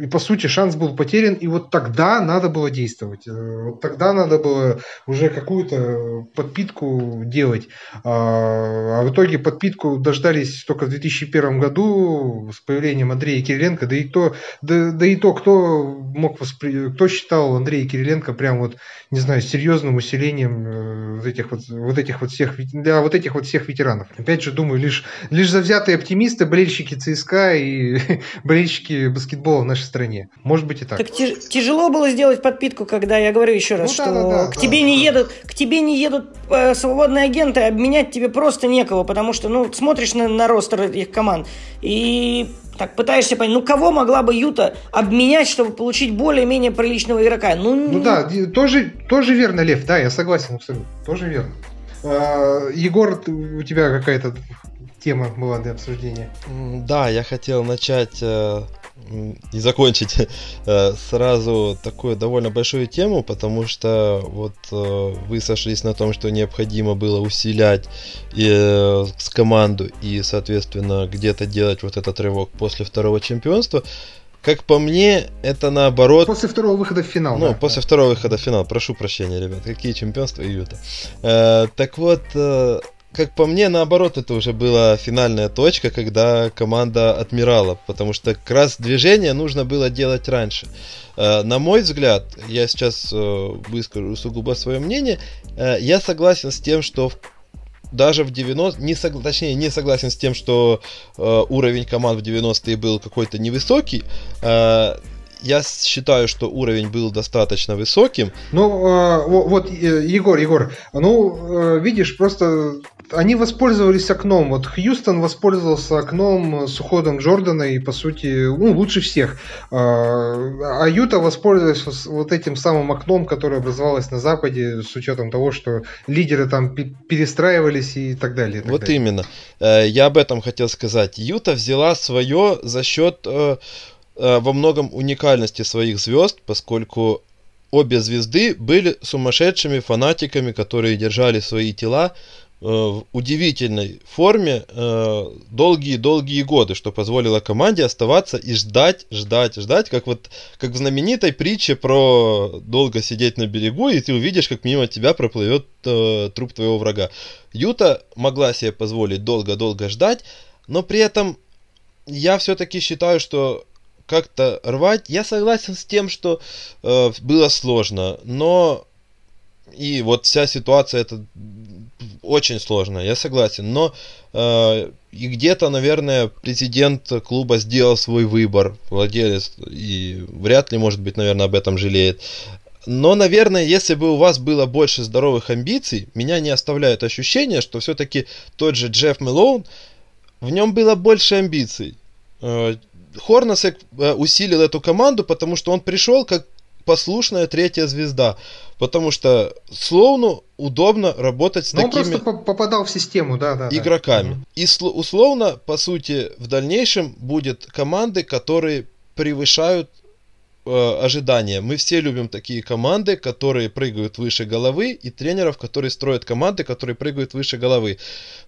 и по сути шанс был потерян, и вот тогда надо было действовать. Э, вот тогда надо было уже какую-то подпитку делать. А, а в итоге подпитку дождались только в 2001 году с появлением Андрея Кириленко, да и то, да, да и то кто мог воспри... кто считал Андрея Кириленко прям вот, не знаю, серьезным усилением э, вот этих вот, вот этих вот всех, для вот этих вот всех ветеранов. Опять же, думаю, лишь, лишь завзятые оптимисты, болельщики ЦСКА и болельщики баскетбола нашей нашей стране. Может быть и так. Так тяжело было сделать подпитку, когда я говорю еще раз, ну, что да, да, да, к тебе да, не да. едут, к тебе не едут э, свободные агенты, обменять тебе просто некого, потому что, ну, смотришь на, на ростер этих команд и так пытаешься понять, ну кого могла бы Юта обменять, чтобы получить более-менее приличного игрока? Ну, ну да, тоже, тоже верно, Лев, да, я согласен абсолютно, тоже верно. А, Егор, у тебя какая-то тема была для обсуждения? Да, я хотел начать э, и закончить э, сразу такую довольно большую тему, потому что вот э, вы сошлись на том, что необходимо было усилять э, с команду и, соответственно, где-то делать вот этот рывок после второго чемпионства. Как по мне, это наоборот... После второго выхода в финал. Ну, да, после да. второго выхода в финал. Прошу прощения, ребят. Какие чемпионства и Юта. Э, так вот, э, как по мне, наоборот, это уже была финальная точка, когда команда отмирала, потому что как раз движение нужно было делать раньше. Э, на мой взгляд, я сейчас э, выскажу сугубо свое мнение, э, я согласен с тем, что даже в 90 не сог, точнее не согласен с тем, что уровень команд в 90-е был какой-то невысокий я считаю, что уровень был достаточно высоким. Ну, э, вот, Егор, Егор, ну, видишь, просто они воспользовались окном. Вот Хьюстон воспользовался окном с уходом Джордана и, по сути, ну, лучше всех. А Юта воспользовалась вот этим самым окном, которое образовалось на Западе, с учетом того, что лидеры там перестраивались и так далее. И так вот далее. именно. Я об этом хотел сказать. Юта взяла свое за счет э, во многом уникальности своих звезд, поскольку обе звезды были сумасшедшими фанатиками, которые держали свои тела Э, в удивительной форме долгие-долгие э, годы, что позволило команде оставаться и ждать, ждать, ждать, как вот как в знаменитой притче про долго сидеть на берегу, и ты увидишь, как мимо тебя проплывет э, труп твоего врага. Юта могла себе позволить долго-долго ждать, но при этом я все-таки считаю, что как-то рвать, я согласен с тем, что э, было сложно, но и вот вся ситуация это очень сложно, я согласен. Но э, и где-то, наверное, президент клуба сделал свой выбор, владелец, и вряд ли, может быть, наверное, об этом жалеет. Но, наверное, если бы у вас было больше здоровых амбиций, меня не оставляет ощущение, что все-таки тот же Джефф Мелоун, в нем было больше амбиций. Э, Хорнасек э, усилил эту команду, потому что он пришел как послушная третья звезда. Потому что Слоуну удобно работать с Но такими... Он просто попадал в систему, да, да. Игроками. Да. И условно, по сути, в дальнейшем будет команды, которые превышают э, ожидания. Мы все любим такие команды, которые прыгают выше головы, и тренеров, которые строят команды, которые прыгают выше головы.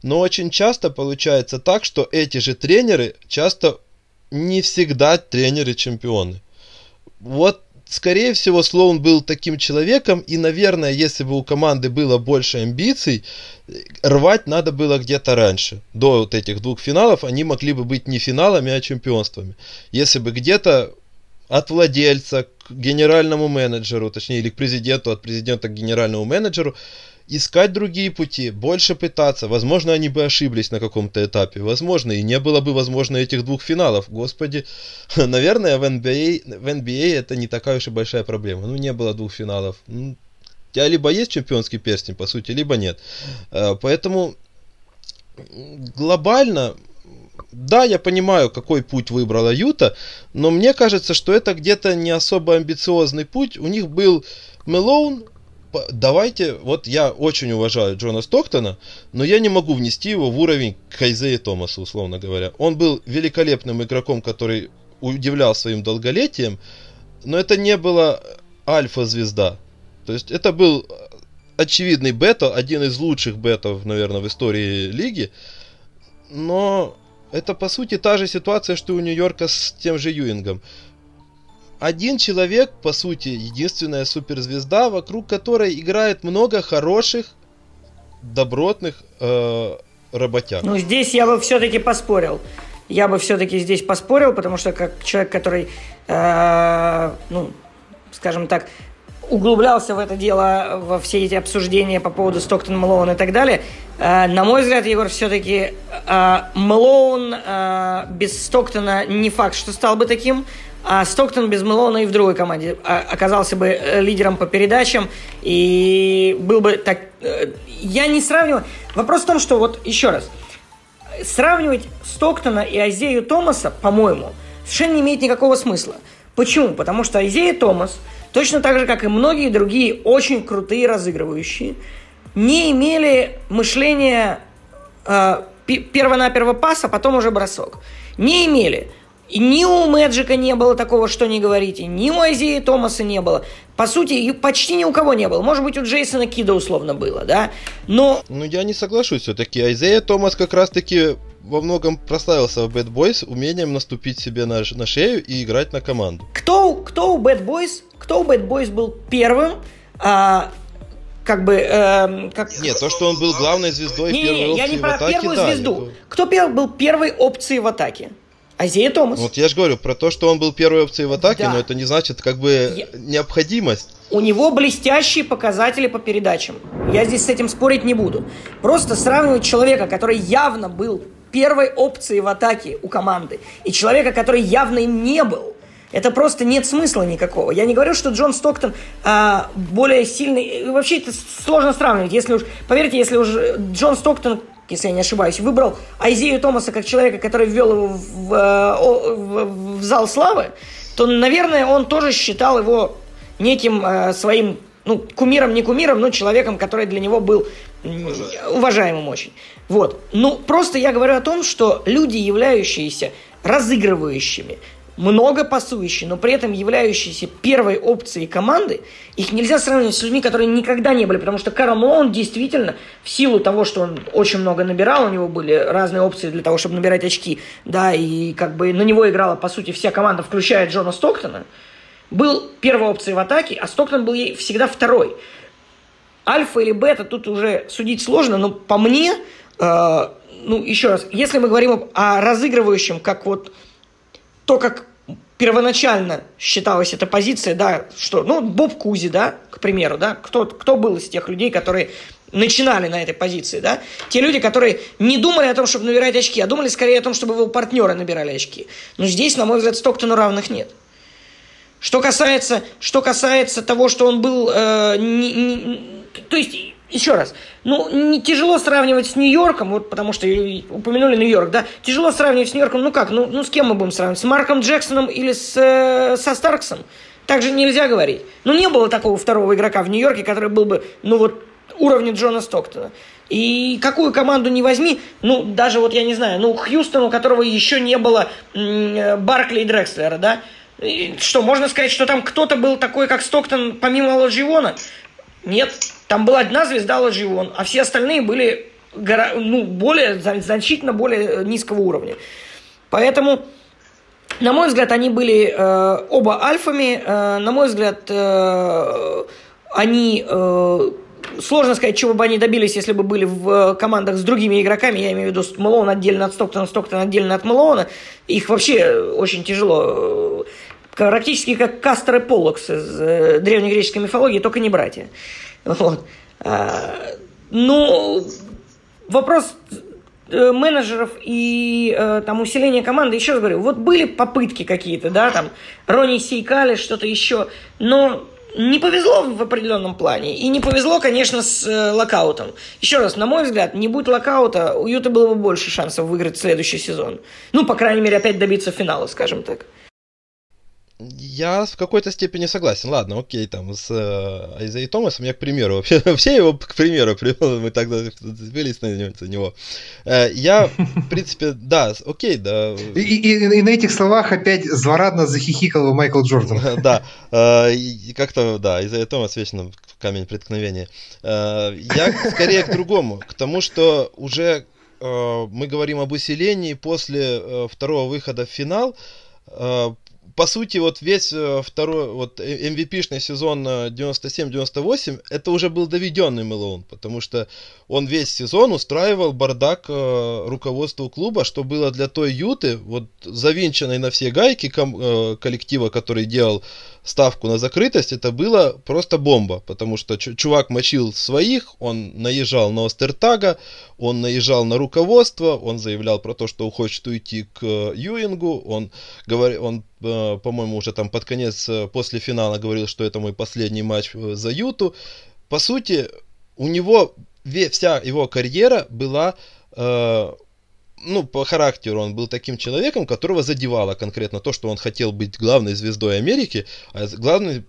Но очень часто получается так, что эти же тренеры часто не всегда тренеры-чемпионы. Вот скорее всего, Слоун был таким человеком, и, наверное, если бы у команды было больше амбиций, рвать надо было где-то раньше. До вот этих двух финалов они могли бы быть не финалами, а чемпионствами. Если бы где-то от владельца к генеральному менеджеру, точнее, или к президенту, от президента к генеральному менеджеру, искать другие пути, больше пытаться. Возможно, они бы ошиблись на каком-то этапе. Возможно, и не было бы, возможно, этих двух финалов. Господи, наверное, в NBA, в NBA это не такая уж и большая проблема. Ну, не было двух финалов. Ну, у тебя либо есть чемпионский перстень, по сути, либо нет. Э, поэтому глобально да, я понимаю, какой путь выбрала Юта, но мне кажется, что это где-то не особо амбициозный путь. У них был Мелоун, давайте, вот я очень уважаю Джона Стоктона, но я не могу внести его в уровень Кайзея Томаса, условно говоря. Он был великолепным игроком, который удивлял своим долголетием, но это не было альфа-звезда. То есть это был очевидный бета, один из лучших бетов, наверное, в истории лиги. Но это по сути та же ситуация, что у Нью-Йорка с тем же Юингом один человек, по сути, единственная суперзвезда, вокруг которой играет много хороших, добротных э, работяг. Ну, здесь я бы все-таки поспорил. Я бы все-таки здесь поспорил, потому что как человек, который, э, ну, скажем так, углублялся в это дело, во все эти обсуждения по поводу Стоктон, Мэлоун и так далее. Э, на мой взгляд, Егор, все-таки э, Мэлоун э, без Стоктона не факт, что стал бы таким а Стоктон без Мелона и в другой команде а, оказался бы э, лидером по передачам и был бы так... Э, я не сравниваю... Вопрос в том, что вот еще раз. Сравнивать Стоктона и Айзею Томаса, по-моему, совершенно не имеет никакого смысла. Почему? Потому что Айзея Томас, точно так же, как и многие другие очень крутые разыгрывающие, не имели мышления э, перво-наперво паса, потом уже бросок. Не имели. И ни у Мэджика не было такого, что не говорите, ни у Айзея Томаса не было. По сути, почти ни у кого не было. Может быть, у Джейсона Кида условно было, да? Но... Ну, я не соглашусь все-таки. Айзея Томас как раз-таки во многом прославился в Bad Boys умением наступить себе на, на шею и играть на команду. Кто, кто у Bad Boys, кто у Bad Boys был первым, а, как бы... Э, как... Нет, то, что он был главной звездой не, первой не, опции я не про атаке, первую да, звезду. Кто первый был первой опцией в атаке? Азия Томас. Вот я же говорю про то, что он был первой опцией в атаке, да. но это не значит как бы я... необходимость. У него блестящие показатели по передачам. Я здесь с этим спорить не буду. Просто сравнивать человека, который явно был первой опцией в атаке у команды, и человека, который явно им не был, это просто нет смысла никакого. Я не говорю, что Джон Стоктон а, более сильный. Вообще это сложно сравнивать. Если уж, поверьте, если уж Джон Стоктон если я не ошибаюсь, выбрал Айзею Томаса как человека, который ввел его в, э, в, в зал славы, то, наверное, он тоже считал его неким э, своим, ну, кумиром, не кумиром, но человеком, который для него был уважаемым очень. Вот. Ну, просто я говорю о том, что люди, являющиеся разыгрывающими, много пасующие, но при этом являющиеся первой опцией команды, их нельзя сравнивать с людьми, которые никогда не были, потому что Карл Малоун действительно, в силу того, что он очень много набирал, у него были разные опции для того, чтобы набирать очки, да, и как бы на него играла, по сути, вся команда, включая Джона Стоктона, был первой опцией в атаке, а Стоктон был ей всегда второй. Альфа или бета тут уже судить сложно, но по мне, э, ну, еще раз, если мы говорим о разыгрывающем, как вот то, как первоначально считалась эта позиция, да, что, ну, Боб Кузи, да, к примеру, да, кто, кто был из тех людей, которые начинали на этой позиции, да, те люди, которые не думали о том, чтобы набирать очки, а думали скорее о том, чтобы его партнеры набирали очки. Но здесь, на мой взгляд, Стоктону равных нет. Что касается, что касается того, что он был, э, не, не, то есть еще раз, ну, не тяжело сравнивать с Нью-Йорком, вот потому что упомянули Нью-Йорк, да, тяжело сравнивать с Нью-Йорком, ну как, ну, ну с кем мы будем сравнивать, с Марком Джексоном или с, э, со Старксом? Так же нельзя говорить. Ну, не было такого второго игрока в Нью-Йорке, который был бы, ну вот, уровня Джона Стоктона. И какую команду не возьми, ну, даже вот я не знаю, ну, Хьюстон, у которого еще не было м- Баркли и Дрекслера, да, и что, можно сказать, что там кто-то был такой, как Стоктон, помимо Ладжиона? Нет, там была одна звезда Ладжион, а все остальные были ну, более, значительно более низкого уровня. Поэтому, на мой взгляд, они были э, оба альфами. Э, на мой взгляд, э, они... Э, сложно сказать, чего бы они добились, если бы были в командах с другими игроками. Я имею в виду Мэлоун отдельно от Стоктона, Стоктон отдельно от Мэлоуна. Их вообще очень тяжело практически как Кастер и Поллокс из э, древнегреческой мифологии, только не братья. Вот. А, ну, вопрос э, менеджеров и э, там усиления команды, еще раз говорю, вот были попытки какие-то, да, там Рони Сейкали, что-то еще, но не повезло в определенном плане. И не повезло, конечно, с э, локаутом. Еще раз, на мой взгляд, не будь локаута, у Юта было бы больше шансов выиграть следующий сезон. Ну, по крайней мере, опять добиться финала, скажем так. Я в какой-то степени согласен. Ладно, окей, там с э, Айзей Томасом я, к примеру, вообще, вообще его, к примеру, привел, мы тогда зацепились на него. Э, я, в принципе, да, окей, да. И, и, и на этих словах опять злорадно захихикал Майкл Джордан. Да, э, как-то, да, Айзей Томас вечно камень преткновения. Э, я скорее к другому, к тому, что уже э, мы говорим об усилении после э, второго выхода в финал, э, по сути, вот весь э, второй, вот MVP-шный э, сезон 97-98, это уже был доведенный Мэлоун, потому что он весь сезон устраивал бардак э, руководству клуба, что было для той Юты, вот завинченной на все гайки ком, э, коллектива, который делал ставку на закрытость, это было просто бомба, потому что чувак мочил своих, он наезжал на Остертага, он наезжал на руководство, он заявлял про то, что хочет уйти к Юингу, он, говорил, он э, по-моему, уже там под конец, э, после финала говорил, что это мой последний матч э, за Юту. По сути, у него вся его карьера была ну, по характеру он был таким человеком, которого задевало конкретно то, что он хотел быть главной звездой Америки, а главный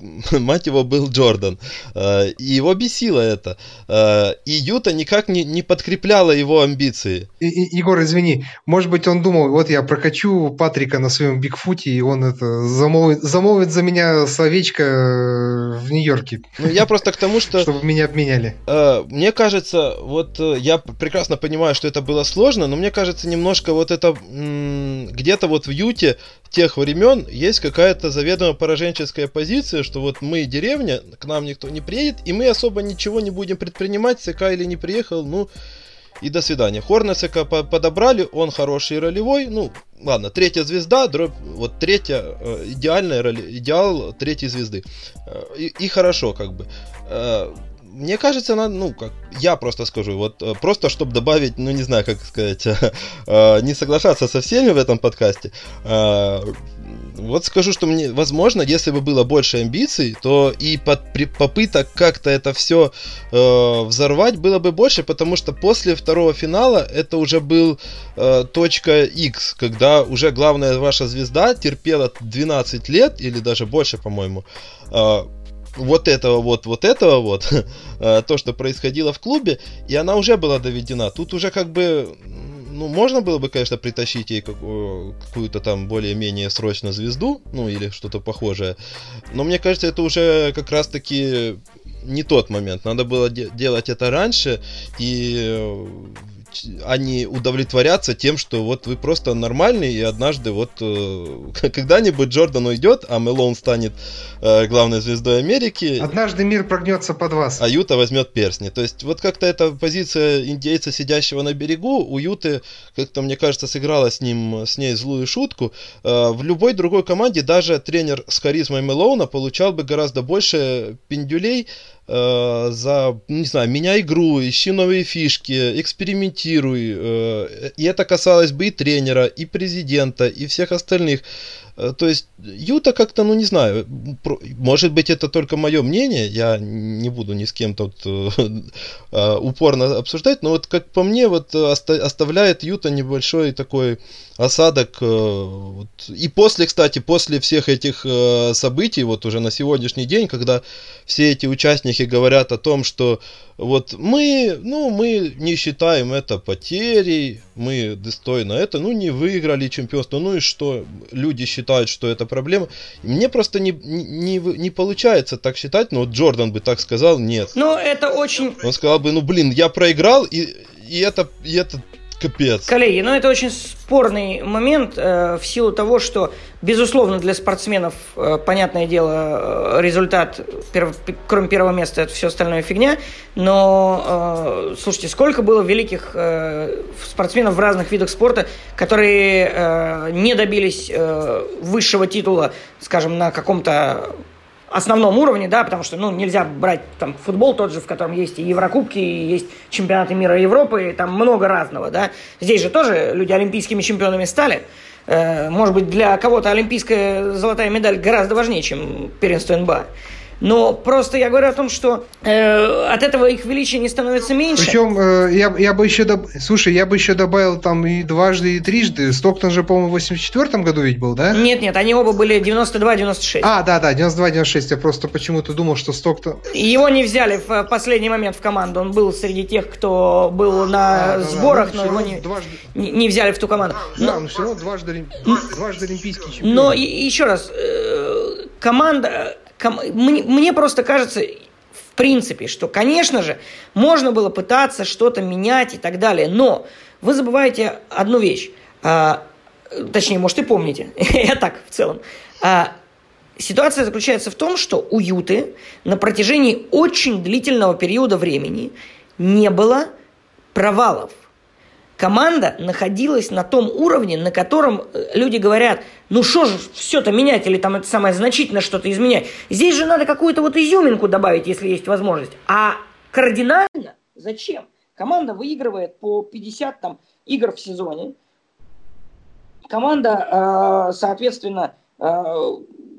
мать его, был Джордан. Э, и его бесило это. Э, и Юта никак не, не подкрепляла его амбиции. И, и, Егор, извини, может быть, он думал, вот я прокачу Патрика на своем Бигфуте, и он это замолвит, замолвит за меня словечко э, в Нью-Йорке. Ну, я просто к тому, что... Чтобы меня обменяли. Мне кажется, вот я прекрасно понимаю, что это было сложно, но мне кажется, немножко вот это где-то вот в Юте тех времен есть какая-то заведомо пораженческая позиция, что вот мы деревня, к нам никто не приедет, и мы особо ничего не будем предпринимать, ЦК или не приехал, ну и до свидания. Хорнесека подобрали, он хороший ролевой, ну ладно, третья звезда, дробь, вот третья, э, идеальная роли, идеал третьей звезды. Э, и, и хорошо как бы. Мне кажется, надо, ну, как я просто скажу, вот э, просто чтобы добавить, ну, не знаю, как сказать, э, не соглашаться со всеми в этом подкасте, э, вот скажу, что мне, возможно, если бы было больше амбиций, то и под, при, попыток как-то это все э, взорвать было бы больше, потому что после второго финала это уже был э, точка X, когда уже главная ваша звезда терпела 12 лет или даже больше, по-моему, э, вот этого вот, вот этого вот, э, то, что происходило в клубе, и она уже была доведена. Тут уже как бы, ну, можно было бы, конечно, притащить ей какую-то там более-менее срочно звезду, ну, или что-то похожее. Но мне кажется, это уже как раз-таки не тот момент. Надо было де- делать это раньше и э, они удовлетворятся тем, что вот вы просто нормальный, и однажды вот э, когда-нибудь Джордан уйдет, а Мелон станет э, главной звездой Америки. Однажды мир прогнется под вас. А Юта возьмет перстни. То есть вот как-то эта позиция индейца, сидящего на берегу, у Юты, как-то, мне кажется, сыграла с ним, с ней злую шутку. Э, в любой другой команде даже тренер с харизмой Мелоуна получал бы гораздо больше пиндюлей, э, за, не знаю, меня игру, ищи новые фишки, экспериментируй. Э, и это касалось бы и тренера, и президента, и всех остальных. Э, то есть Юта как-то, ну не знаю, может быть это только мое мнение, я не буду ни с кем тут э, э, упорно обсуждать, но вот как по мне, вот оставляет Юта небольшой такой осадок. Вот. И после, кстати, после всех этих событий, вот уже на сегодняшний день, когда все эти участники говорят о том, что вот мы, ну, мы не считаем это потерей, мы достойно это, ну, не выиграли чемпионство, ну и что? Люди считают, что это проблема. Мне просто не, не, не получается так считать, но вот Джордан бы так сказал, нет. Ну, это очень... Он сказал бы, ну, блин, я проиграл, и, и это, и это Капец. Коллеги, ну это очень спорный момент э, в силу того, что, безусловно, для спортсменов, э, понятное дело, э, результат, перв, кроме первого места, это все остальное фигня. Но, э, слушайте, сколько было великих э, спортсменов в разных видах спорта, которые э, не добились э, высшего титула, скажем, на каком-то основном уровне, да, потому что, ну, нельзя брать там футбол тот же, в котором есть и Еврокубки, и есть чемпионаты мира и Европы, и там много разного, да. Здесь же тоже люди олимпийскими чемпионами стали. Э, может быть, для кого-то олимпийская золотая медаль гораздо важнее, чем первенство НБА. Но просто я говорю о том, что э, от этого их величия не становится меньше. Причем э, я, я бы еще доб... слушай, я бы еще добавил там и дважды, и трижды. Стоктон же, по-моему, в 84 году ведь был, да? Нет, нет, они оба были 92-96. А, да, да, 92-96. Я просто почему-то думал, что Стоктон... Его не взяли в последний момент в команду. Он был среди тех, кто был на а, сборах, да, но, но его не, дважды... не, не взяли в ту команду. А, но... Да, но все равно дважды, дважды олимпийский чемпион. Но и, еще раз, э, команда мне, просто кажется, в принципе, что, конечно же, можно было пытаться что-то менять и так далее, но вы забываете одну вещь. А, точнее, может, и помните. Я так, в целом. А, ситуация заключается в том, что у Юты на протяжении очень длительного периода времени не было провалов команда находилась на том уровне, на котором э, люди говорят, ну что же все-то менять или там это самое значительно что-то изменять. Здесь же надо какую-то вот изюминку добавить, если есть возможность. А кардинально зачем? Команда выигрывает по 50 там, игр в сезоне. Команда, э, соответственно, э,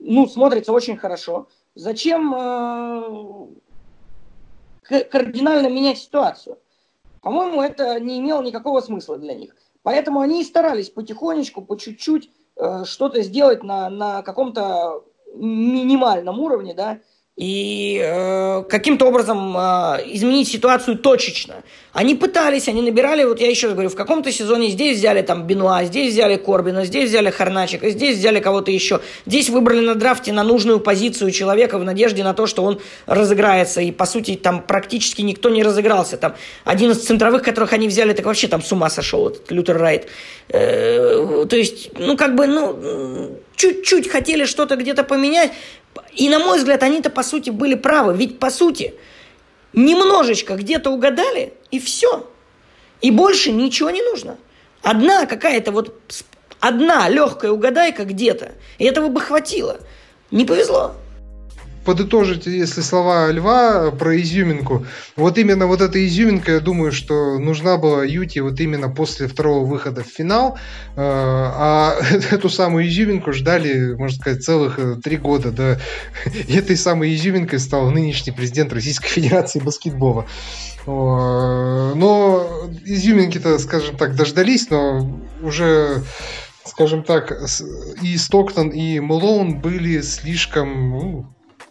ну, смотрится очень хорошо. Зачем кардинально менять ситуацию? По-моему, это не имело никакого смысла для них. Поэтому они и старались потихонечку, по чуть-чуть э, что-то сделать на, на каком-то минимальном уровне, да, и э, каким-то образом э, изменить ситуацию точечно. Они пытались, они набирали, вот я еще раз говорю, в каком-то сезоне здесь взяли там Бенуа, здесь взяли Корбина, здесь взяли Харначика, здесь взяли кого-то еще. Здесь выбрали на драфте на нужную позицию человека в надежде на то, что он разыграется. И, по сути, там практически никто не разыгрался. Там один из центровых, которых они взяли, так вообще там с ума сошел, этот Лютер Райт. Э, то есть, ну, как бы, ну, чуть-чуть хотели что-то где-то поменять, и, на мой взгляд, они-то, по сути, были правы. Ведь, по сути, немножечко где-то угадали, и все. И больше ничего не нужно. Одна какая-то вот, одна легкая угадайка где-то, и этого бы хватило. Не повезло подытожить, если слова Льва про изюминку, вот именно вот эта изюминка, я думаю, что нужна была Юте вот именно после второго выхода в финал, э, а эту самую изюминку ждали, можно сказать, целых э, три года, да, и этой самой изюминкой стал нынешний президент Российской Федерации баскетбола. Но изюминки-то, скажем так, дождались, но уже скажем так, и Стоктон, и Мэлоун были слишком ну,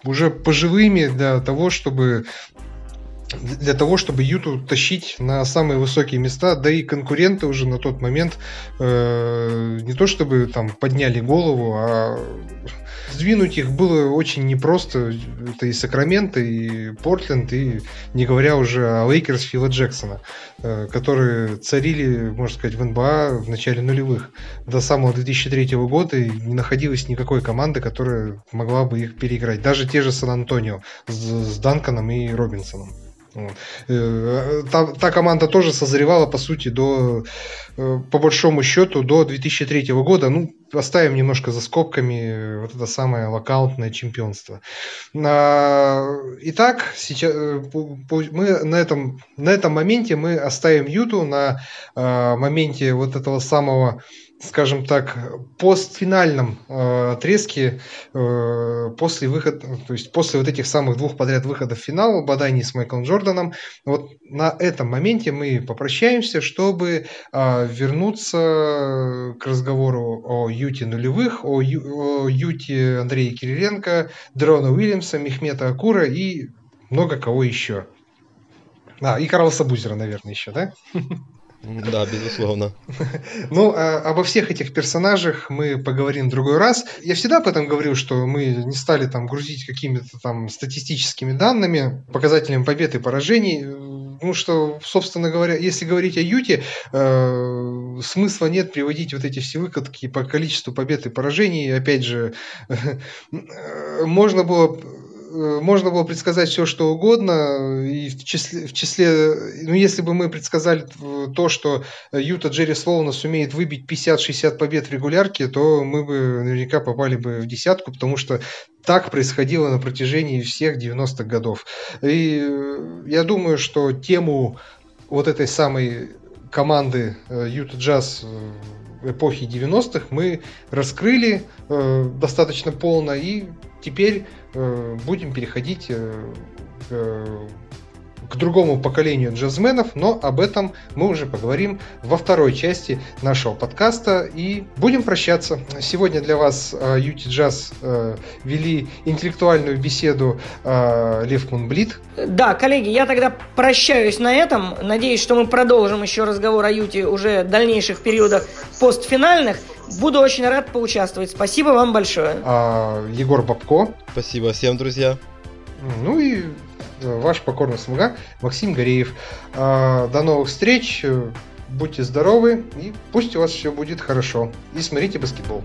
уже пожилыми для того, чтобы для того, чтобы Юту тащить на самые высокие места, да и конкуренты уже на тот момент э, не то чтобы там подняли голову, а сдвинуть их было очень непросто. Это и Сакраменто, и Портленд, и не говоря уже о Лейкерс Фила Джексона, э, которые царили, можно сказать, в НБА в начале нулевых. До самого 2003 года и не находилось никакой команды, которая могла бы их переиграть. Даже те же Сан-Антонио с, с Данканом и Робинсоном. Э, та, та команда тоже созревала, по сути, до, э, по большому счету, до 2003 года. Ну, оставим немножко за скобками вот это самое локаутное чемпионство. А, итак, сейчас э, мы на этом, на этом моменте мы оставим Юту на а, моменте вот этого самого скажем так, постфинальном э, отрезке э, после выхода, то есть после вот этих самых двух подряд выходов в финал, Бадани с Майклом Джорданом, вот на этом моменте мы попрощаемся, чтобы э, вернуться к разговору о Юте нулевых, о, Ю, о Юте Андрея Кириленко, Дрона Уильямса, Мехмета Акура и много кого еще. А, и Карлоса Бузера, наверное, еще, да? Да, безусловно. Ну, а, обо всех этих персонажах мы поговорим в другой раз. Я всегда об этом говорил, что мы не стали там грузить какими-то там статистическими данными, показателями побед и поражений. Ну, что, собственно говоря, если говорить о Юте, э, смысла нет приводить вот эти все выкатки по количеству побед и поражений. Опять же, э, можно было можно было предсказать все, что угодно, и в числе, в числе, ну, если бы мы предсказали то, что Юта Джерри Слоуна сумеет выбить 50-60 побед в регулярке, то мы бы наверняка попали бы в десятку, потому что так происходило на протяжении всех 90-х годов. И э, я думаю, что тему вот этой самой команды Юта Джаз эпохи 90-х мы раскрыли э, достаточно полно и теперь э, будем переходить э, э, к другому поколению джазменов, но об этом мы уже поговорим во второй части нашего подкаста и будем прощаться. Сегодня для вас Юти Джаз вели интеллектуальную беседу Лев Мунблит. Да, коллеги, я тогда прощаюсь на этом. Надеюсь, что мы продолжим еще разговор о Юте уже в дальнейших периодах постфинальных. Буду очень рад поучаствовать. Спасибо вам большое. А, Егор Бабко. Спасибо всем, друзья. Ну и э, ваш покорный слуга Максим Гореев. А, до новых встреч. Будьте здоровы и пусть у вас все будет хорошо. И смотрите баскетбол.